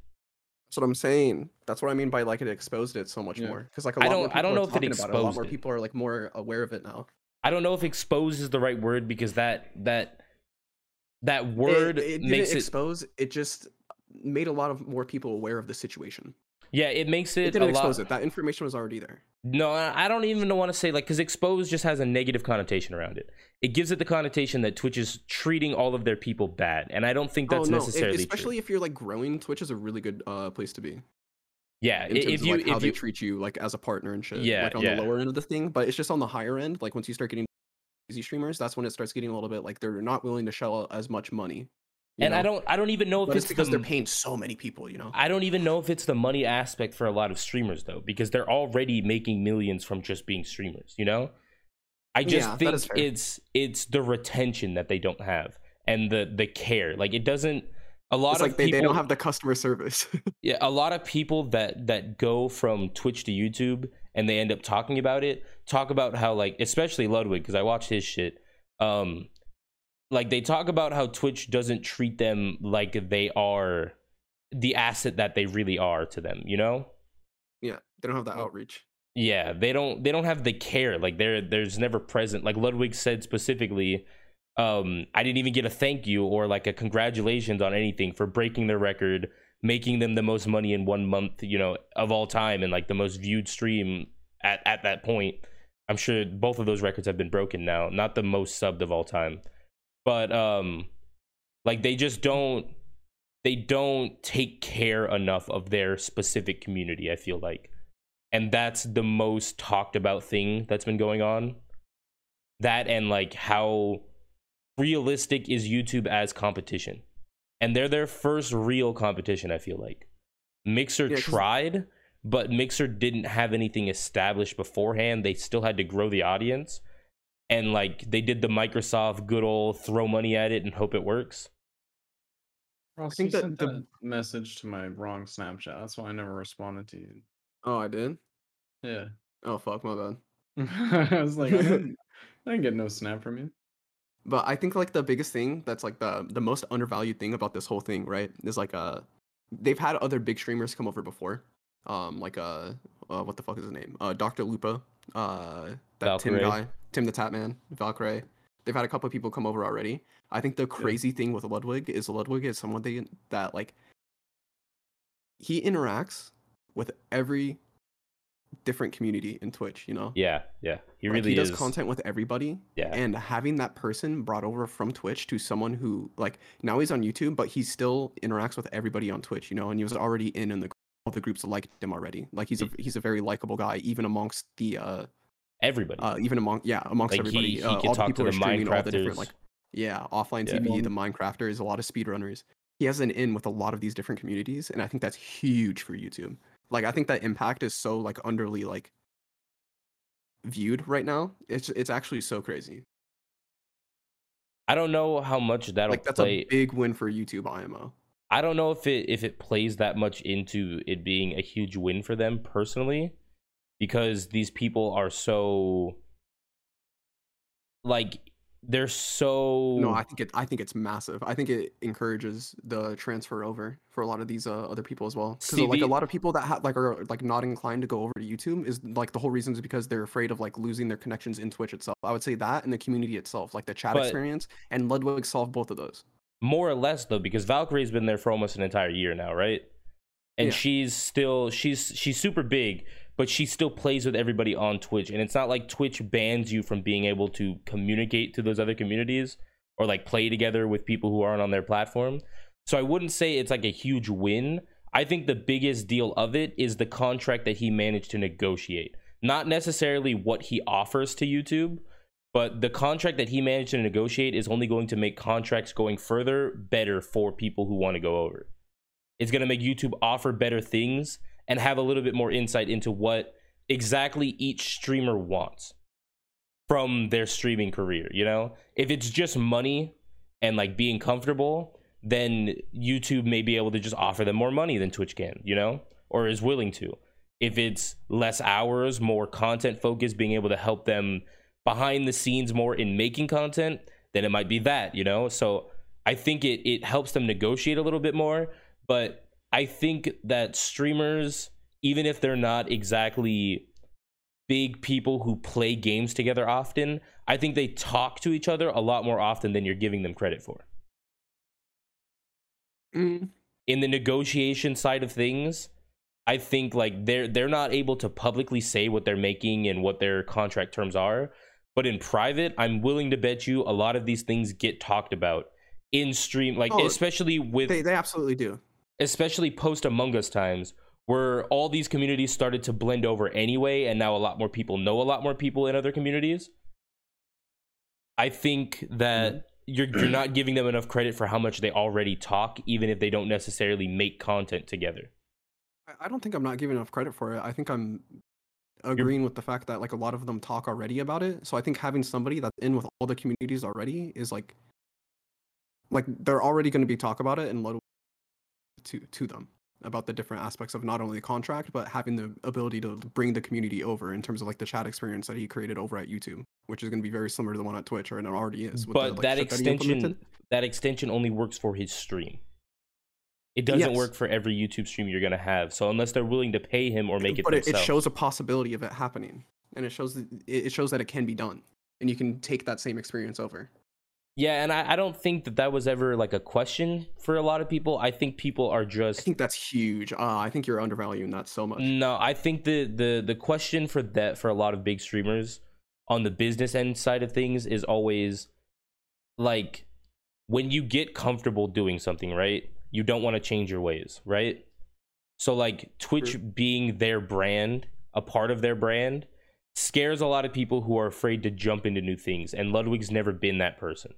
That's what I'm saying. That's what I mean by like it exposed it so much Yeah. more. Because like a I lot don't- more I don't are know if it talking about it. A lot more people are like more aware of it now. I don't know if expose is the right word because that that that It- word it, didn't makes it expose. It just made a lot of more people aware of the situation. Yeah it makes it, It didn't a expose lot it. That information was already there. no I don't even want to say like because expose just has a negative connotation around it it gives it the connotation that Twitch is treating all of their people bad and I don't think that's oh no! necessarily especially true. if you're like growing, Twitch is a really good uh, place to be. yeah in terms if of you like how if they you treat you like as a partner and shit. Yeah, like on yeah. the lower end of the thing, but it's just on the higher end. Like once you start getting easy streamers, that's when it starts getting a little bit like they're not willing to shell out as much money. And I don't I don't even know if it's it's because the, they're paying so many people. You know. I don't even know if it's the money aspect for a lot of streamers though, because they're already making millions from just being streamers, you know? I just Yeah, think it's it's the retention that they don't have and the the care. Like it doesn't a lot It's of like they, people they don't have the customer service. [LAUGHS] yeah, a lot of people that that go from Twitch to YouTube and they end up talking about it, talk about how like especially Ludwig because I watched his shit. Um like they talk about how Twitch doesn't treat them like they are the asset that they really are to them, you know? yeah, they don't have the outreach. Yeah, they don't they don't have the care. Like there there's never present. Like Ludwig said specifically, um, I didn't even get a thank you or like a congratulations on anything for breaking their record, making them the most money in one month, you know, of all time and like the most viewed stream at, at that point. I'm sure both of those records have been broken now. Not the most subbed of all time. But um like they just don't they don't take care enough of their specific community, I feel like and that's the most talked about thing that's been going on that and like how realistic is youtube as competition and they're their first real competition i feel like mixer Yeah, tried but Mixer didn't have anything established beforehand. They still had to grow the audience. And like they did the Microsoft good old throw money at it and hope it works. Ross, think you that sent the- that message to my wrong Snapchat. That's why I never responded to you. Oh, I did. Yeah. Oh fuck, my bad. [LAUGHS] I was like, I didn't, [LAUGHS] I didn't get no snap from you. But I think like the biggest thing that's like the the most undervalued thing about this whole thing, right, is like uh they've had other big streamers come over before. Um like uh, uh what the fuck is his name? Uh DrLupo, uh that Tim guy, TimTheTatman, Valkyrae. They've had a couple of people come over already. I think the crazy thing with Ludwig is Ludwig is someone they, that like he interacts with every different community in Twitch, you know? Yeah, yeah. He Like, really he does is. content with everybody Yeah. and having that person brought over from twitch to someone who like now he's on youtube but he still interacts with everybody on twitch you know and he was already in in the the groups liked him already like he's a he's a very likable guy even amongst the uh Everybody. uh even among yeah amongst Like, everybody he- he uh, can all talk the people who are the streaming all the different like yeah offline Yeah. tv the minecrafters a lot of speedrunners he has an in with a lot of these different communities and i think that's huge for youtube like i think that impact is so like underly like viewed right now it's it's actually so crazy I don't know how much that'll like that's play. a big win for YouTube IMO. I don't know if it if it plays that much into it being a huge win for them personally, because these people are so like they're so No, I think it. I think it's massive. I think it encourages the transfer over for a lot of these uh, other people as well. Because See, like a lot of people that ha- like are like not inclined to go over to YouTube is like the whole reason is because they're afraid of like losing their connections in Twitch itself. I would say that and the community itself, like the chat But- experience, and Ludwig solved both of those. More or less though because Valkyrae's been there for almost an entire year now, right? And Yeah. she's still she's she's super big, but she still plays with everybody on Twitch and it's not like Twitch bans you from being able to communicate to those other communities or like play together with people who aren't on their platform. So I wouldn't say it's like a huge win. I think the biggest deal of it is the contract that he managed to negotiate. Not necessarily what he offers to YouTube, but the contract that he managed to negotiate is only going to make contracts going further better for people who want to go over. It's going to make YouTube offer better things and have a little bit more insight into what exactly each streamer wants from their streaming career, you know? If it's just money and like being comfortable, then YouTube may be able to just offer them more money than Twitch can, you know? Or is willing to. If it's less hours, more content focus, being able to help them behind the scenes more in making content, then it might be that, you know? So I think it it helps them negotiate a little bit more, but I think that streamers even if they're not exactly big people who play games together often, I think they talk to each other a lot more often than you're giving them credit for. Mm, In the negotiation side of things, I think like they're they're not able to publicly say what they're making and what their contract terms are, but in private, I'm willing to bet you a lot of these things get talked about in stream like Oh, especially with they they absolutely do. especially post Among Us times, where all these communities started to blend over anyway, and now a lot more people know a lot more people in other communities. I think that mm-hmm. you're you're not giving them enough credit for how much they already talk, even if they don't necessarily make content together. I don't think I'm not giving enough credit for it. I think I'm agreeing with the fact that like a lot of them talk already about it. So I think having somebody that's in with all the communities already is like like they're already going to be talk about it and let to to them about the different aspects of not only the contract but having the ability to bring the community over in terms of like the chat experience that he created over at YouTube, which is going to be very similar to the one at Twitch or and it already is. with the, But like, that extension implemented. that extension only works for his stream. It doesn't Yes. work for every YouTube stream you're gonna have. So unless they're willing to pay him or make it but it, it shows a possibility of it happening and it shows that it it shows that it can be done and you can take that same experience over Yeah, and I, I don't think that that was ever like a question for a lot of people. I think people are just. i think that's huge uh, i think you're undervaluing that so much no. I think the the the question for that for a lot of big streamers on the business end side of things is always like when you get comfortable doing something, right? You don't want to change your ways, right? So like Twitch True. being their brand, a part of their brand, scares a lot of people who are afraid to jump into new things, and Ludwig's never been that person.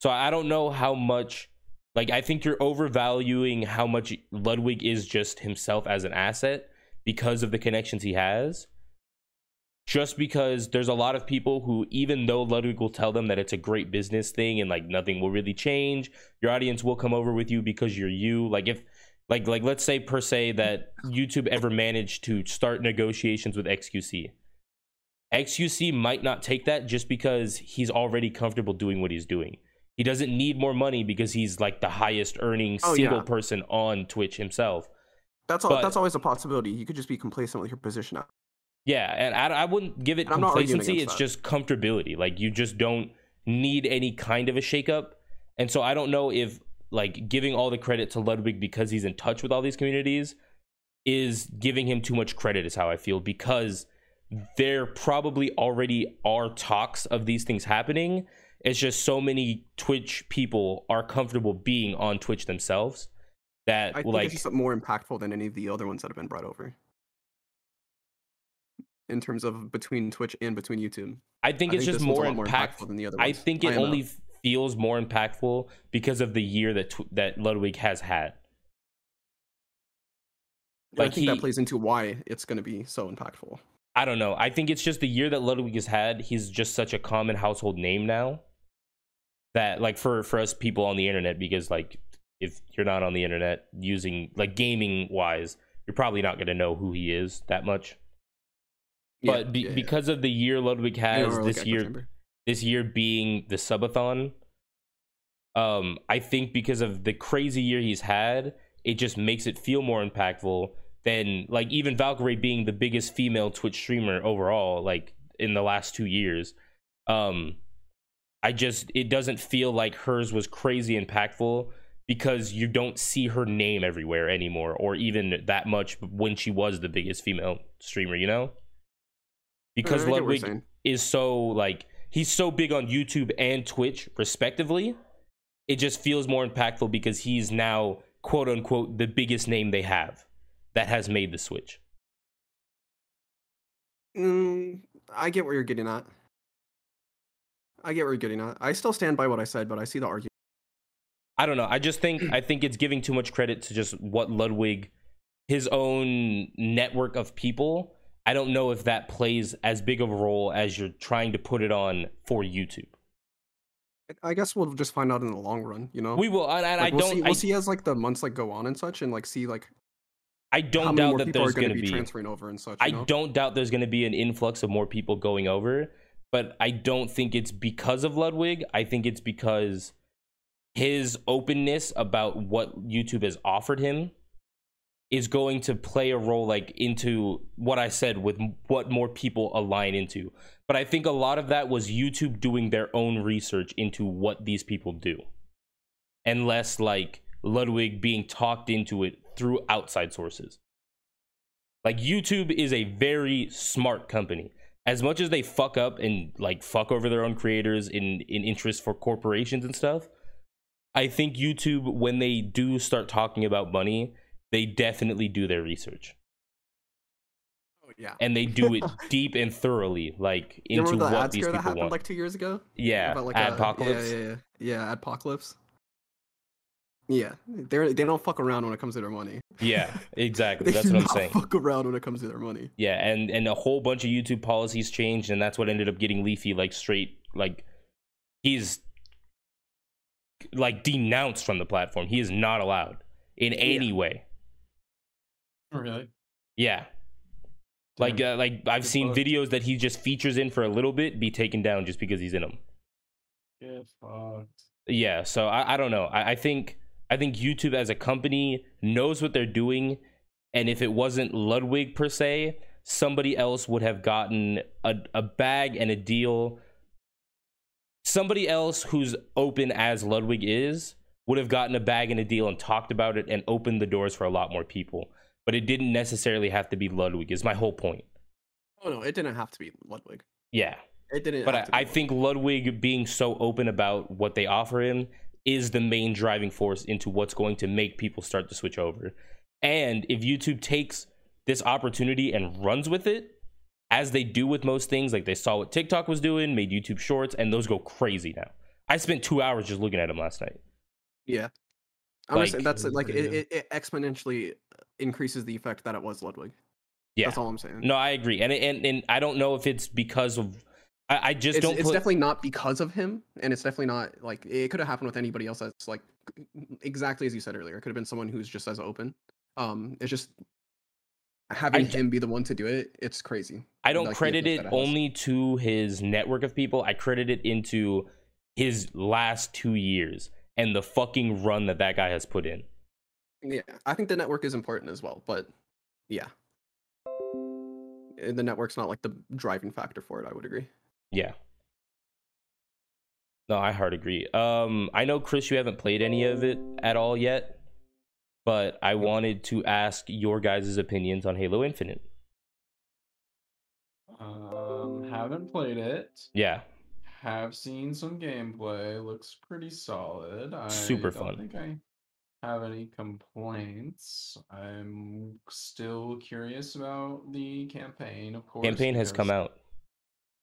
So I don't know how much like I think you're overvaluing how much Ludwig is just himself as an asset because of the connections he has. Just because there's a lot of people who, even though Ludwig will tell them that it's a great business thing and like nothing will really change, your audience will come over with you because you're you. Like if like like let's say per se that YouTube ever managed to start negotiations with XQC. XQC might not take that just because he's already comfortable doing what he's doing. He doesn't need more money because he's like the highest earning Oh, single yeah. person on Twitch himself. That's all. But- that's always a possibility. You could just be complacent with your position. Yeah, and I, I wouldn't give it And I'm not arguing complacency. It's that. just comfortability. Like you just don't need any kind of a shakeup. And so I don't know if like giving all the credit to Ludwig because he's in touch with all these communities is giving him too much credit. Is how I feel because there probably already are talks of these things happening. It's just so many Twitch people are comfortable being on Twitch themselves that I think like it's just more impactful than any of the other ones that have been brought over. In terms of between Twitch and between YouTube, I think I it's think just one's more lot more impactful. than the other I think it I only feels more impactful because of the year that tw- that Ludwig has had. And I think he- that plays into why it's going to be so impactful. I don't know. I think it's just the year that Ludwig has had. He's just such a common household name now that, like, for for us people on the internet, because like if you're not on the internet using like gaming wise, you're probably not going to know who he is that much. Yeah, but be, yeah, yeah. because of the year Ludwig has or this year, chamber. this year being the subathon um i think because of the crazy year he's had it just makes it feel more impactful than like even valkyrae being the biggest female twitch streamer overall like in the last two years um i just it doesn't feel like hers was crazy impactful because you don't see her name everywhere anymore or even that much when she was the biggest female streamer you know because I get what you're ludwig is so like he's so big on YouTube and Twitch respectively. It just feels more impactful because he's now quote unquote the biggest name they have that has made the switch. Mm, I get where you're getting at. I get where you're getting at. I still stand by what I said, but I see the argument. I don't know. I just think I think it's giving too much credit to just what Ludwig his own network of people. I don't know if that plays as big of a role as you're trying to put it on for YouTube. I guess we'll just find out in the long run. You know, We will and, and Like, I we'll don't see. We'll see as like the months like go on and such, and like see like I don't doubt that there's going to be transferring over and such. I know? don't doubt there's going to be an influx of more people going over, but I don't think it's because of Ludwig. I think it's because his openness about what YouTube has offered him is going to play a role like into what I said with what more people align into. But I think a lot of that was YouTube doing their own research into what these people do. And less like Ludwig being talked into it through outside sources. Like YouTube is a very smart company. As much as they fuck up and like fuck over their own creators in in interest for corporations and stuff, I think YouTube when they do start talking about money, they definitely do their research Oh, yeah. and they do it [LAUGHS] deep and thoroughly, like into the what these scare that people happened want. like two years ago? yeah, About, like, a- Adpocalypse. Yeah, yeah, yeah. Yeah, Adpocalypse. Yeah, they they don't fuck around when it comes to their money. Yeah, [LAUGHS] exactly. That's what I'm saying. Fuck around when it comes to their money. Yeah, and and a whole bunch of YouTube policies changed, and that's what ended up getting Leafy like straight like he's like denounced from the platform. He is not allowed in any way. Oh, really? Yeah. Like uh, like I've Good seen videos that he just features in for a little bit be taken down just because he's in them. Get fucked. Yeah, so I, I don't know. I, I think I think YouTube as a company knows what they're doing, and if it wasn't Ludwig per se, somebody else would have gotten a, a bag and a deal. Somebody else who's open as Ludwig is would have gotten a bag and a deal and talked about it and opened the doors for a lot more people. But it didn't necessarily have to be Ludwig. Is my whole point. Oh no, it didn't have to be Ludwig. Yeah. It didn't. But I, I Ludwig. think Ludwig being so open about what they offer him is the main driving force into what's going to make people start to switch over. And if YouTube takes this opportunity and runs with it, as they do with most things, like they saw what TikTok was doing, made YouTube shorts, and those go crazy now. I spent two hours just looking at them last night. Yeah. I'm saying Like- that's like it, it, it exponentially increases the effect that it was Ludwig. Yeah. That's all I'm saying. No, I agree, and and and I don't know if it's because of. I, I just it's, don't. it's put, definitely not because of him, and it's definitely not like it could have happened with anybody else. That's like exactly as you said earlier. It could have been someone who's just as open. Um, it's just having d- him be the one to do it. It's crazy. I don't like, credit it it only to his network of people. I credit it into his last two years and the fucking run that that guy has put in. Yeah, I think the network is important as well, but yeah, the network's not like the driving factor for it. I would agree. Yeah. No, I hard agree. Um, I know Chris, you haven't played any of it at all yet, but I wanted to ask your guys' opinions on Halo Infinite. Um, haven't played it. Yeah, Have seen some gameplay. Looks pretty solid. I Super don't fun. think I have any complaints. I'm still curious about the campaign, of course. campaign has come out.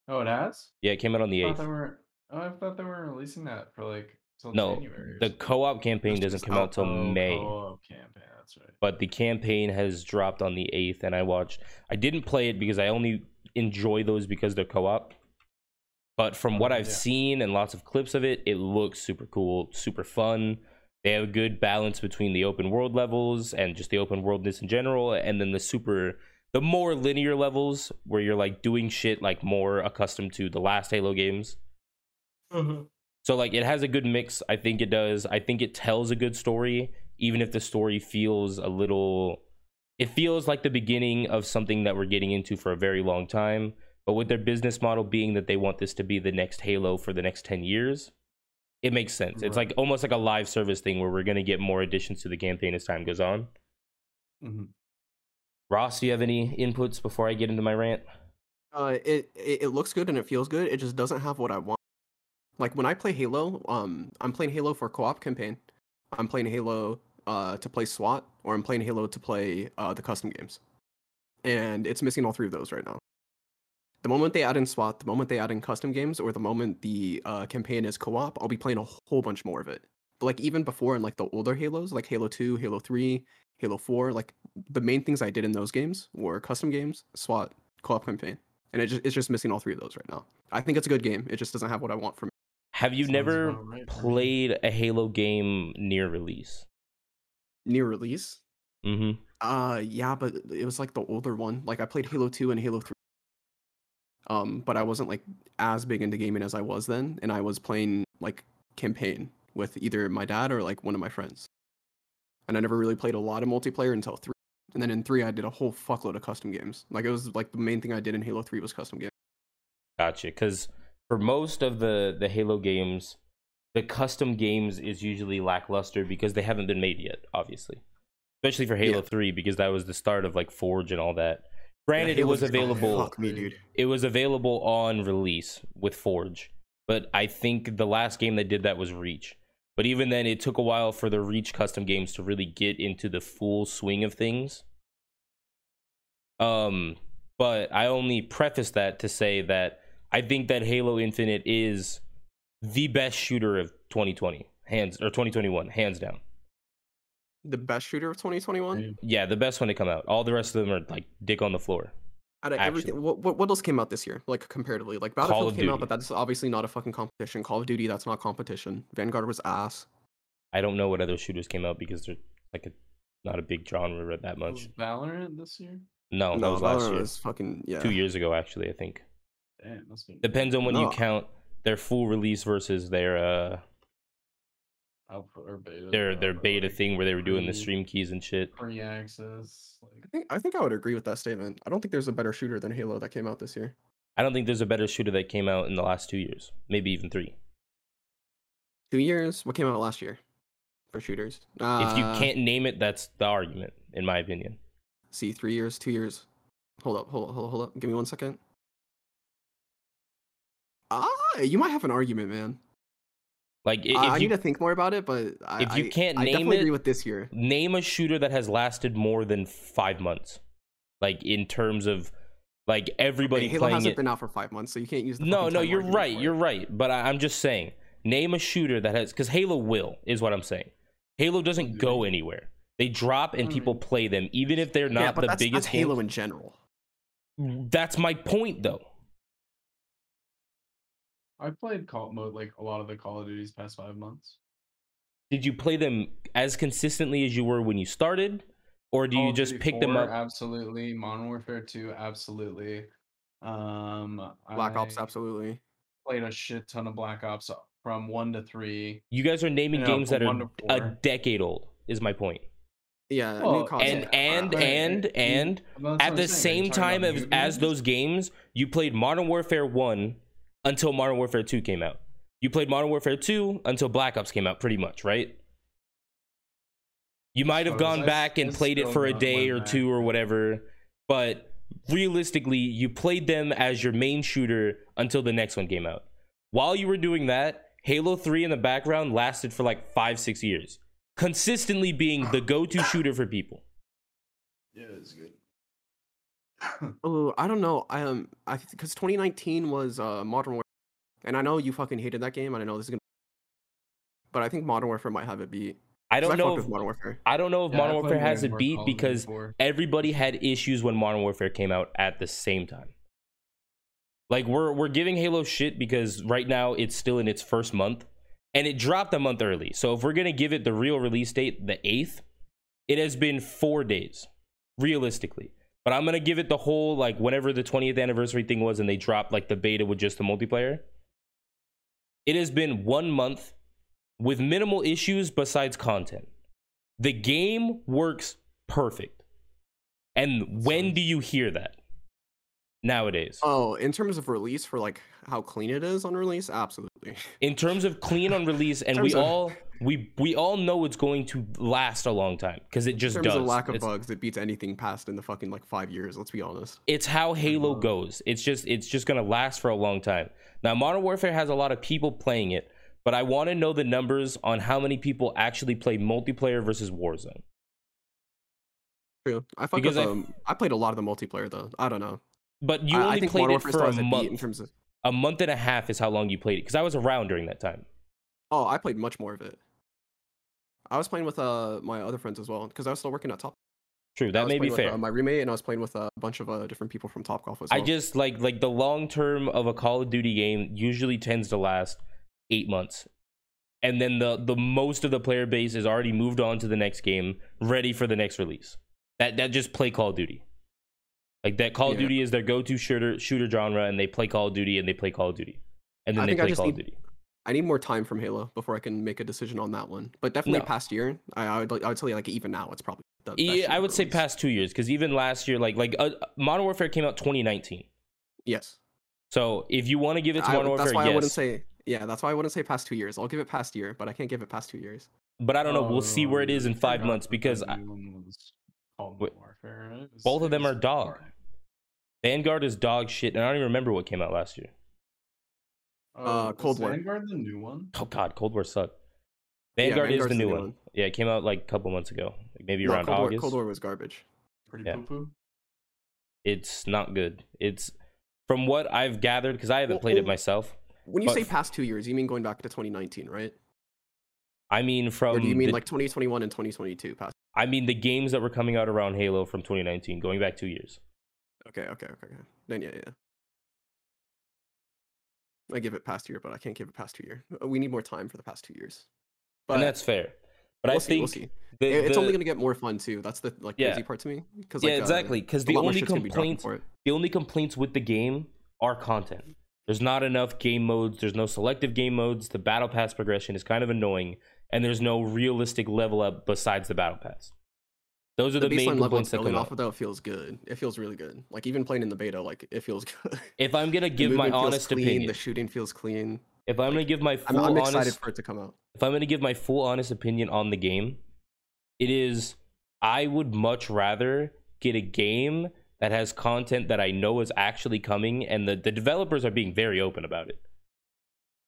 Oh, it has. Yeah, it came out on the I thought they were. Oh, I thought they were releasing that for like till No, January. or the something. co-op campaign doesn't come out out- till Oh, May. co-op campaign. That's right. but the campaign has dropped on the 8th and i watched i didn't play it because i only enjoy those because they're co-op but from what Oh, i've yeah. seen and lots of clips of it it looks super cool super fun they have a good balance between the open world levels and just the open worldness in general and then the super the more linear levels where you're like doing shit like more accustomed to the last halo games mm-hmm. so like it has a good mix. I think it does. I think it tells a good story, even if the story feels a little. It feels like the beginning of something that we're getting into for a very long time. But with their business model being that they want this to be the next Halo for the next ten years, it makes sense. It's like almost like a live service thing where we're gonna get more additions to the campaign as time goes on. Mhm. Ross, do you have any inputs before I get into my rant? Uh, it, it it looks good and it feels good. It just doesn't have what I want. Like when I play Halo, um, I'm playing Halo for co-op campaign. I'm playing Halo uh to play SWAT, or I'm playing Halo to play uh the custom games, and it's missing all three of those right now. The moment they add in SWAT, the moment they add in custom games, or the moment the uh, campaign is co-op, I'll be playing a whole bunch more of it. But like even before in like the older Halos, like Halo Two, Halo Three, Halo Four, like the main things I did in those games were custom games, SWAT, co-op campaign and it just, it's just missing all three of those right now. I think it's a good game. It just doesn't have what I want from it. Have you Sounds never right played a Halo game near release? Near release. Mm-hmm. Uh, yeah, but it was like the older one. Like I played Halo Two and Halo Three. Um, but I wasn't like as big into gaming as I was then, and I was playing like campaign with either my dad or like one of my friends. And I never really played a lot of multiplayer until three. And then in three, I did a whole fuckload of custom games. Like it was like the main thing I did in Halo Three was custom games. Gotcha. Because for most of the the Halo games, the custom games is usually lackluster because they haven't been made yet. Obviously, especially for Halo Yeah. Three because that was the start of like Forge and all that. Granted, it Halo was 3 available. Fuck me, dude. It was available on release with Forge, but I think the last game that did that was Reach. But even then, it took a while for the Reach custom games to really get into the full swing of things. Um, but I only preface that to say that I think that Halo Infinite is the best shooter of 2020, hands or 2021, hands down. The best shooter of 2021. Yeah. Yeah, the best one to come out. All the rest of them are like dick on the floor. Out of Actually. everything, what, what what else came out this year? Like comparatively, like Call Battlefield of came out, but that's obviously not a fucking competition. Call of Duty, that's not competition. Vanguard was ass. I don't know what other shooters came out because they're like a not a big genre that much. Was Valorant this year? No, that no, was last year. was fucking yeah. Two years ago, actually. I think Damn, that's been depends on when you count their full release versus their uh alpha or beta. their their beta like, thing where they were doing the stream keys and shit. Pre-access. I think I think I would agree with that statement. I don't think there's a better shooter than Halo that came out this year. I don't think there's a better shooter that came out in the last two years, maybe even three. Two years. What came out last year for shooters? Uh, if you can't name it, that's the argument, in my opinion. see, three years, two years. Hold up, hold up, hold up, hold up. Give me one second. Ah, you might have an argument, man. Like i- if I, I you need to think more about it, but I, if you can't I name definitely it- agree with this year. name a shooter that has lasted more than five months, like in terms of like everybody Okay, Halo playing hasn't it. been out for five months, so you can't use. The No, no, you're right. You're right. But I, I'm just saying, name a shooter that has because Halo will is what I'm saying. Halo doesn't go anywhere. They drop and people play them, even if they're Mm. yeah, not but the that's, biggest that's Halo in general. That's my point, though. I played call mode like a lot of the Call of Duties past five months. Did you play them as consistently as you were when you started, or do Call you just Duty pick them up? Absolutely. Modern Warfare 2, absolutely. Um, Black Ops, absolutely. Played a shit ton of Black Ops uh, from one to three. You guys are naming Yeah, games that are a decade old. Is my point. Yeah, Well, new content. And and Right, and right. and That's at the saying. Are you same time as, as those games, you played Modern Warfare 1 until Modern Warfare 2 came out. You played Modern Warfare 2 until Black Ops came out, pretty much, right? You might have gone back and played it for a day or two or whatever, but realistically, you played them as your main shooter until the next one came out. While you were doing that, Halo 3 in the background lasted for like five, six years, consistently being the go to shooter for people. Yeah, it's good. Oh, I don't know. I um, I because 2019 was uh Modern Warfare, and I know you fucking hated that game, and I know this is gonna, but I think Modern Warfare might have it beat. I 'Cause don't know if Modern Warfare. I don't know if Yeah, Modern Warfare has it beat Call of Duty because 4. everybody had issues when Modern Warfare came out at the same time. Like we're we're giving Halo shit because right now it's still in its first month and it dropped a month early. So if we're going to give it the real release date, the 8th, it has been 4 days realistically. But I'm going to give it the whole like whenever the 20th anniversary thing was and they dropped like the beta with just the multiplayer. It has been 1 month with minimal issues besides content. The game works perfect. And when do you hear that? Nowadays. Oh, in terms of release for like how clean it is on release, absolutely. In terms of clean on release, [LAUGHS] and we of- all we we all know it's going to last a long time because it just In terms does. of lack of it's, bugs, it beats anything past in the fucking like five years. Let's be honest. it's how Halo goes. It's just it's just gonna last for a long time. Now, Modern Warfare has a lot of people playing it, but I want to know the numbers on how many people actually play multiplayer versus Warzone. True. I Because with I- um, I played a lot of the multiplayer though. I don't know. But you I, I only think played Modern it Warfare for a beat in terms of. A month and a half is how long you played it because I was around during that time. Oh, I played much more of it. I was playing with uh my other friends as well because I was still working at Top. True, that may be with, fair. uh, my roommate and I was playing with uh, a bunch of uh, different people from Top Golf as well. I just like like the long term of a Call of Duty game usually tends to last eight months, and then the the most of the player base is already moved on to the next game, ready for the next release. That that just play Call of Duty. Like that Call of Duty is their go to shooter shooter genre, and they play Call of Duty and they play Call of Duty, and then I they play Call of Duty. I need more time from Halo before I can make a decision on that one. But definitely No. past year, I, I would I would tell you like even now it's probably the best Yeah, I for would say past two years because even last year, like like uh, Modern Warfare came out 2019. Yes. So if you want to give it to I- Modern that's why yes. I wouldn't say yeah. That's why I wouldn't say past two years. I'll give it past year, but I can't give it past two years. but I don't know. We'll see where it is in five months because I, new one was called Wait, Warfare. Both of them are dog. Vanguard is dog shit, and I don't even remember what came out last year. Uh, was Cold War. Vanguard the new one? Oh God, Cold War sucked. Yeah, Vanguard is Vanguard's the new one. Yeah, it came out like a couple months ago, like maybe No, around Cold War, August. Cold War was garbage. Pretty Yeah. poo poo. It's not good. It's from what I've gathered because I haven't Well, played it myself. When you But say past two years, you mean going back to 2019, right? I mean, from or do you mean the, like 2021 and 2022 past? I mean the games that were coming out around Halo from 2019, going back two years. Okay, okay, okay. okay. Then yeah, yeah. I give it past year, but I can't give it past two year. Uh, We need more time for the past two years. But and that's fair. But we'll I see, think we'll see. the- it's the- only gonna get more fun too. That's the like Yeah. crazy part to me. Because yeah, like, uh, exactly. Because a the only complaints, the only complaints with the game are content. There's not enough game modes. There's no selective game modes. The battle pass progression is kind of annoying, and there's no realistic level up besides the battle pass. Those are The the, main complaints that come off of though feels good. It feels really good. Like even playing in the beta, like it feels [LAUGHS] good. If I'm gonna give my honest clean, opinion, The shooting feels clean. if I'm gonna give my I'm, full I'm excited honest, for it to come out. if I'm gonna give my full honest opinion on the game, it is I would much rather get a game that has content that I know is actually coming, and the, the developers are being very open about it.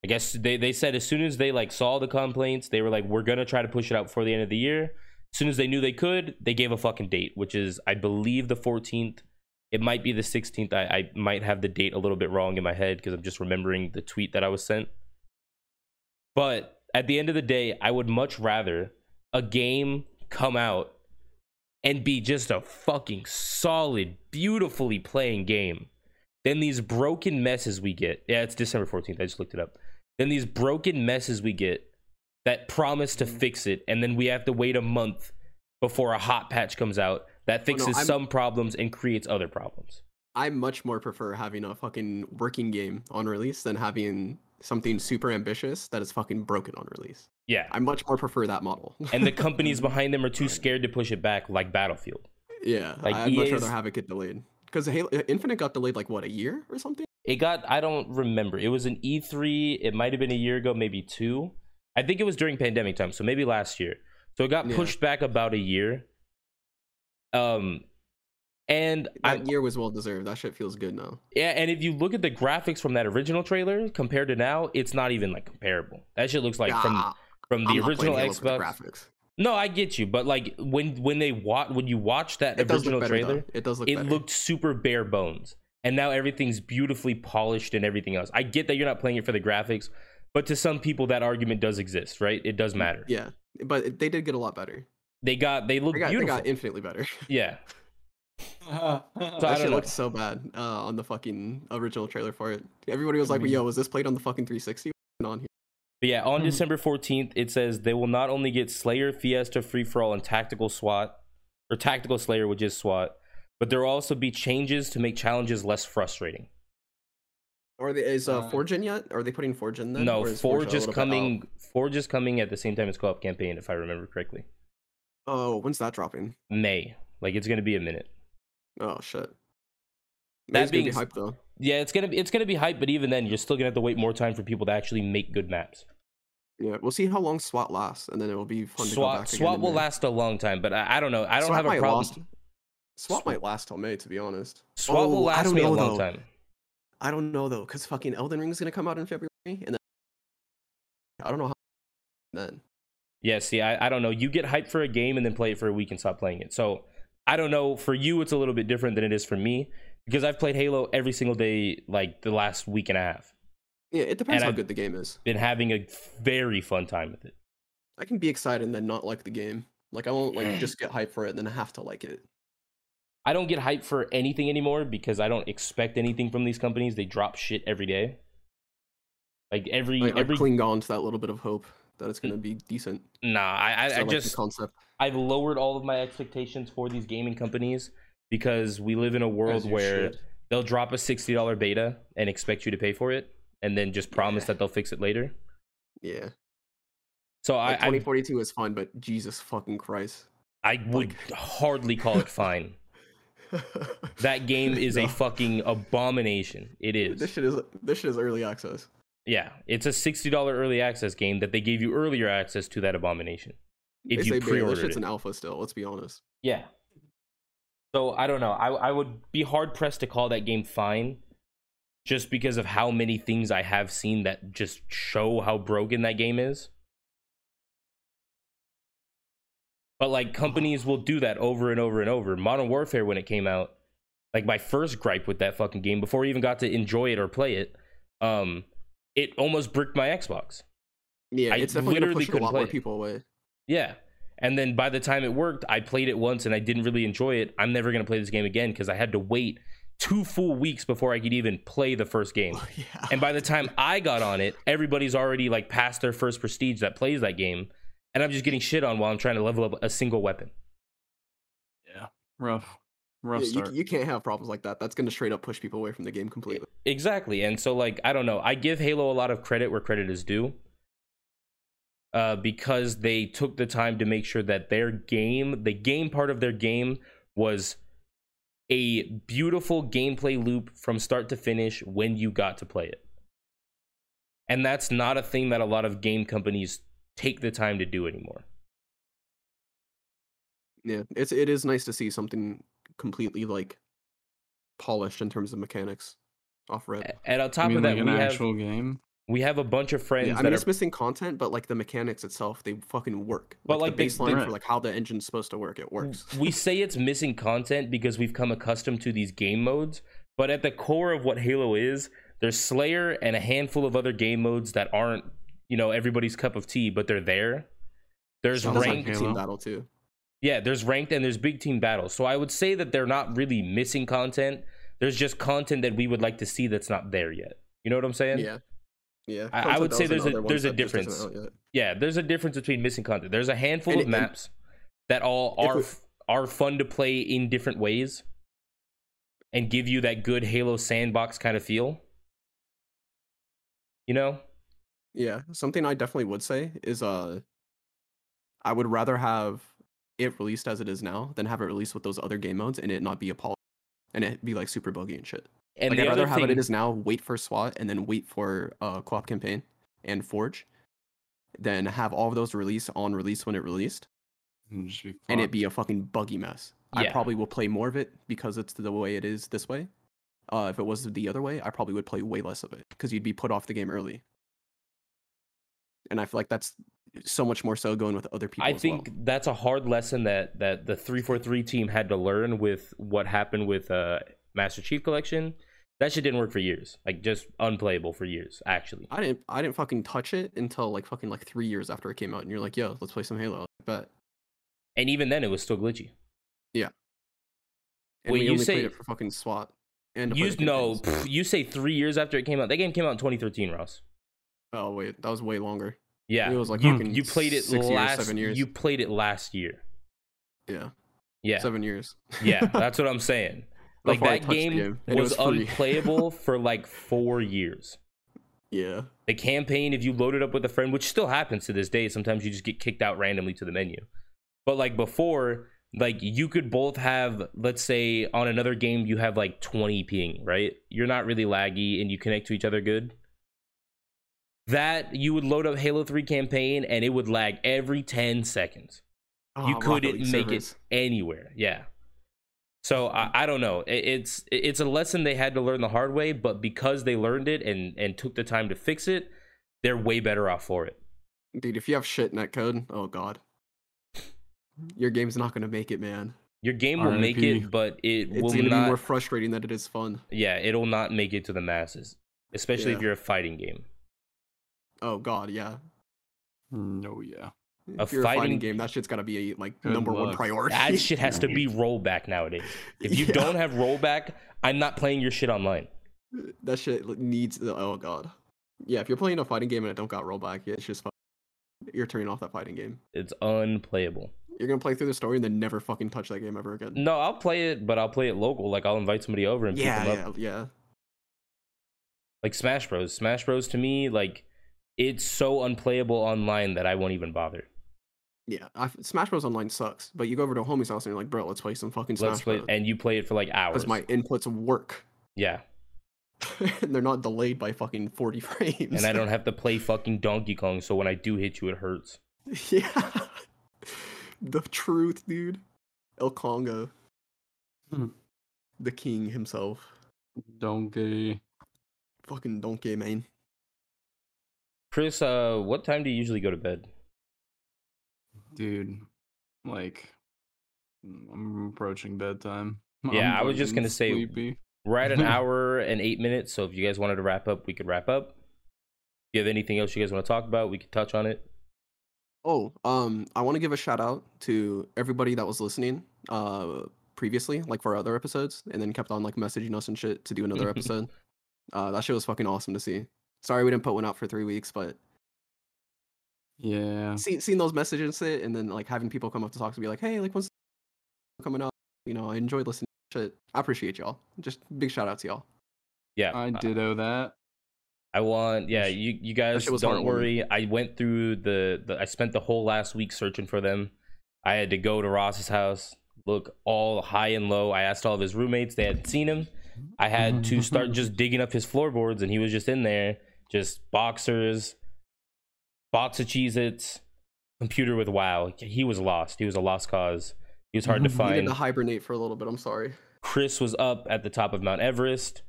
I guess they, they said as soon as they like saw the complaints, they were like, we're gonna try to push it out before the end of the year. As soon as they knew they could, they gave a fucking date, which is I believe the 14th. It might be the 16th. I, I might have the date a little bit wrong in my head because I'm just remembering the tweet that I was sent. But at the end of the day, I would much rather a game come out and be just a fucking solid, beautifully playing game. than these broken messes we get. Yeah, it's December 14th. I just looked it up. Then these broken messes we get that promise to Mm-hmm. fix it, and then we have to wait a month before a hot patch comes out that Oh, no, fixes some problems and creates other problems. I much more prefer having a fucking working game on release than having something super ambitious that is fucking broken on release. Yeah. I much more prefer that model. [LAUGHS] And the companies [LAUGHS] behind them are too scared to push it back, like Battlefield. yeah, like, I'd much rather have it get delayed because Halo Infinite got delayed like what a year or something. It got, I don't remember. It was an E3. It might have been a year ago, maybe two. I think it was during pandemic time, so maybe last year. So it got Yeah. pushed back about a year. Um, and That I, year was well deserved. That shit feels good now. yeah, and if you look at the graphics from that original trailer compared to now, it's not even like comparable. That shit looks like from from the I'm original Halo for the Xbox. graphics. No, I get you, but like when when they watch when you watch that It original trailer, Though. It does look it better. looked super bare bones and now everything's beautifully polished and everything else i get that you're not playing it for the graphics but to some people that argument does exist right it does matter yeah, but they did get a lot better. they got they look They got, they got infinitely better. [LAUGHS] yeah so I that shit know. looked so bad uh, on the fucking original trailer for it. Everybody was like, mean- "Yo, was this played on the fucking 360?" On here. but yeah on Mhm. december 14th it says they will not only get slayer fiesta free for all and tactical swat or tactical slayer which is swat but there will also be changes to make challenges less frustrating Are they is uh, Uh, Forge in yet? Are they putting Forge in then? no forge a is little bit out? coming forge is coming at the same time as co-op campaign if i remember correctly Oh, when's that dropping? may like it's gonna be a minute Oh shit. That May's gonna being be hype though. Yeah, it's gonna be it's gonna be hype, but even then, you're still gonna have to wait more time for people to actually make good maps. Yeah, we'll see how long SWAT lasts, and then it will be fun to go SWAT SWAT will last a long time, but I, I don't know. I don't SWAT have a problem. last- SWAT might last till May, to be honest. SWAT will Oh, I last me a long though. time. I don't know though, because fucking Elden Ring is gonna come out in February, and then I don't know how [LAUGHS] then. Yeah, see, I, I don't know. You get hyped for a game and then play it for a week and stop playing it. So I don't know. For you, it's a little bit different than it is for me because I've played Halo every single day, like the last week and a half. Yeah, it depends And how I've- good the game is. Been having a very fun time with it. I can be excited and then not like the game. Like I won't like [SIGHS] just get hyped for it, and then I have to like it. I don't get hyped for anything anymore because I don't expect anything from these companies. They drop shit every day. Like every Like, I every cling on to that little bit of hope that it's mm. gonna be decent. nah, I I, So I like just concept. I've lowered all of my expectations for these gaming companies because we live in a world where should. they'll drop a sixty dollar beta and expect you to pay for it, and then just promise Yeah. that they'll fix it later. Yeah, So like, I I, 2042 is fine, but Jesus fucking Christ. I would hardly call it [LAUGHS] fine. [LAUGHS] That game is a fucking abomination. It is. This is. shit is this shit is early access. Yeah, it's a sixty dollar early access game that they gave you earlier access to that abomination. If they you say beta, pre-ordered shit's it. an alpha still. Let's be honest. Yeah. So I don't know. I I would be hard pressed to call that game fine, just because of how many things I have seen that just show how broken that game is. But like companies will do that over and over and over. Modern Warfare when it came out, like my first gripe with that fucking game before I even got to enjoy it or play it, um, it almost bricked my Xbox. Yeah, I it's definitely literally push a couldn't lot play more people away. Yeah. And then by the time it worked, I played it once and I didn't really enjoy it. I'm never going to play this game again because I had to wait two full weeks before I could even play the first game. [LAUGHS] yeah. And by the time I got on it, everybody's already like past their first prestige that plays that game. And I'm just getting shit on while I'm trying to level up a single weapon. Yeah, rough, rough Yeah, you, you can't have problems like that. That's gonna straight up push people away from the game completely. Exactly. And so like I don't know. I give Halo a lot of credit where credit is due. Uh, because they took the time to make sure that their game, the game part of their game, was a beautiful gameplay loop from start to finish when you got to play it. And that's not a thing that a lot of game companies take the time to do anymore. Yeah, it's it is nice to see something completely like polished in terms of mechanics off red. And on I top mean, of that, like we an have game. we have a bunch of friends Yeah, I that mean, are it's missing content, but like the mechanics itself, they fucking work. But, like, like, the they- baseline they- for like how the engine's supposed to work, it works. we [LAUGHS] say it's missing content because we've come accustomed to these game modes, but at the core of what Halo is, there's Slayer and a handful of other game modes that aren't, you know, everybody's cup of tea, but they're there. There's Sounds like ranked. Team battle too. Yeah, there's ranked and there's big team battles. So I would say that they're not really missing content. There's just content that we would like to see that's not there yet. You know what I'm saying? Yeah. Yeah. I- I would say there's a- there's a that just isn't difference. Yeah, there's a difference between missing content. There's a handful And- of and- maps that all are we- are fun to play in different ways and give you that good Halo sandbox kind of feel. You know? Yeah, something I definitely would say is uh I would rather have it released as it is now than have it released with those other game modes and it not be a pol and it be like super buggy and shit. And like I'd rather have thing, it as now, wait for SWAT and then wait for uh co-op campaign and Forge than have all of those release on release when it released And and it be a fucking buggy mess. I probably will play more of it because it's the way it is this way. Uh, if it was the other way, I probably would play way less of it because you'd be put off the game early. And I feel like that's so much more so going with other people. I think well. that's a hard lesson that that the 343 team had to learn with what happened with uh Master Chief Collection. That shit didn't work for years. Like just unplayable for years, actually. I didn't I didn't fucking touch it until like fucking like three years after it came out, and you're like, yo, let's play some Halo. But And even then it was still glitchy. Yeah. And Wait, we you only say- played it for fucking SWAT. And You no, pff, you say three years after it came out. That game came out in 2013, Ross. Oh wait, that was way longer. Yeah, It was like you you played it six years, seven years. You played it last year. Yeah, Yeah, seven years. yeah, [LAUGHS] that's what I'm saying. Like that game, game, was, was [LAUGHS] unplayable for like four years. Yeah, The campaign, if you load it up with a friend, which still happens to this day, sometimes you just get kicked out randomly to the menu. But like before, like you could both have, let's say on another game, you have like 20 ping, right? You're not really laggy and you connect to each other good. That you would load up Halo 3 campaign and it would lag every 10 seconds. Oh, you Oh, Rocket couldn't make servers. it anywhere. Yeah. So I, I don't know. It- It's it's a lesson they had to learn the hard way, but because they learned it and and took the time to fix it, they're way better off for it. Dude, if you have shit netcode, oh god, your game's not gonna make it, man. Your game will make it, but it It's will gonna not. be more frustrating than it is fun. yeah, it'll not make it to the masses, especially if you're a fighting game. Oh god, yeah. No, yeah. A if you're a fighting fighting- game, that shit's gotta be a like Good number one priority. That shit has to be rollback nowadays. If you [LAUGHS] Yeah. don't have rollback, I'm not playing your shit online. that shit li- needs. Oh god. Yeah, if you're playing a fighting game and it don't got rollback, it's just fu- you're turning off that fighting game. It's unplayable. You're gonna play through the story and then never fucking touch that game ever again. No, I'll play it, but I'll play it local. Like I'll invite somebody over and pick yeah, up. yeah, yeah. like Smash Bros. Smash Bros. to me, like it's so unplayable online that I won't even bother. Yeah, I, Smash Bros. Online sucks, but you go over to a homie's house and you're like, bro, let's play some fucking Smash Let's play, Bros. and you play it for like hours. Because my inputs work. yeah, [LAUGHS] and they're not delayed by fucking 40 frames. and I don't [LAUGHS] have to play fucking Donkey Kong, so when I do hit you, it hurts. yeah. [LAUGHS] the truth, dude. El Congo. Hmm. The king himself. Donkey. Fucking donkey, man. Chris, uh, what time do you usually go to bed? Dude. Like I'm approaching bedtime. [LAUGHS] Yeah, I'm I was just gonna say- sleepy. We're at an [LAUGHS] hour and eight minutes, so if you guys wanted to wrap up, we could wrap up. If you have anything else you guys want to talk about, we could touch on it. Oh, um, I want to give a shout out to everybody that was listening uh previously, like for other episodes, and then kept on like messaging us and shit to do another [LAUGHS] episode. uh that shit was fucking awesome to see. Sorry we didn't put one out for three weeks, but Yeah. see, seeing those messages and and then like having people come up to talk to me like, hey, like when's coming out? You know, I enjoyed listening to shit. I appreciate y'all. Just big shout out to y'all. Yeah, I uh, ditto that. I want, yeah, you you guys was don't heartwarming. worry. I went through the, the I spent the whole last week searching for them. I had to go to Ross's house, look all high and low. I asked all of his roommates; they hadn't seen him. I had to start just [LAUGHS] digging up his floorboards, and he was just in there, just boxers, box of Cheez-Its, computer with WoW. He was lost. He was a lost cause. He was hard to find. He to hibernate for a little bit. I'm sorry. Chris was up at the top of Mount Everest,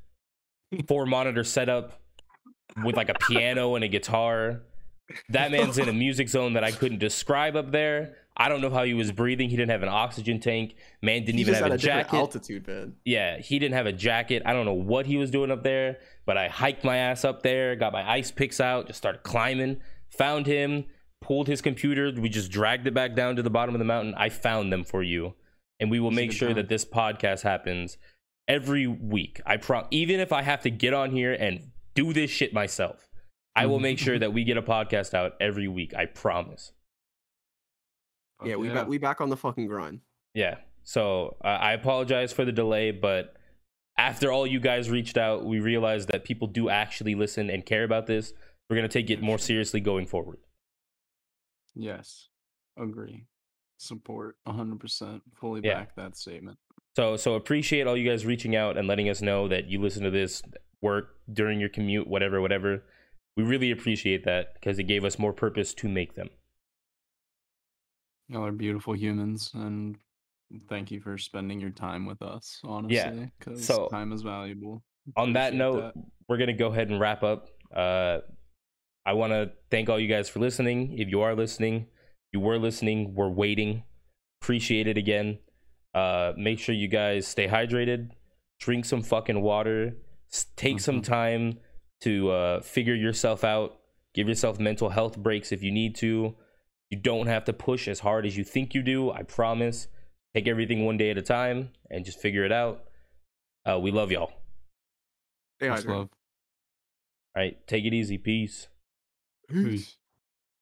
four monitor setup with like a piano and a guitar. That man's in a [LAUGHS] music zone that I couldn't describe up there. I don't know how he was breathing. He didn't have an oxygen tank. Man didn't He even have a a jacket. altitude, man. Yeah, he didn't have a jacket. I don't know what he was doing up there, but I hiked my ass up there, got my ice picks out, just started climbing, found him, pulled his computer. We just dragged it back down to the bottom of the mountain. I found them for you, and we will make sure time. that this podcast happens every week. I pro even if I have to get on here and do this shit myself, I will mm-hmm. make sure that we get a podcast out every week. I promise. Yeah, Fuck we back we back on the fucking grind. Yeah. So uh, I apologize for the delay, but after all you guys reached out, we realized that people do actually listen and care about this. We're gonna take it more seriously going forward. Yes. Agree. Support 100%. Fully Yeah. back that statement. So so appreciate all you guys reaching out and letting us know that you listen to this work during your commute, whatever, whatever. We really appreciate that because it gave us more purpose to make them. Y'all are beautiful humans, and thank you for spending your time with us, honestly. Because so, time is valuable. On that note, we're gonna go ahead and wrap up. Uh, I want to thank all you guys for listening. If you are listening, you were listening, we're waiting. Appreciate it again. Uh, make sure you guys stay hydrated, drink some fucking water, take some Mhm. time to uh, figure yourself out. Give yourself mental health breaks if you need to. You don't have to push as hard as you think you do. I promise. Take everything one day at a time and just figure it out. Uh, we love y'all. Stay Much hydrated. love. All right, take it easy. Peace. Peace. Peace.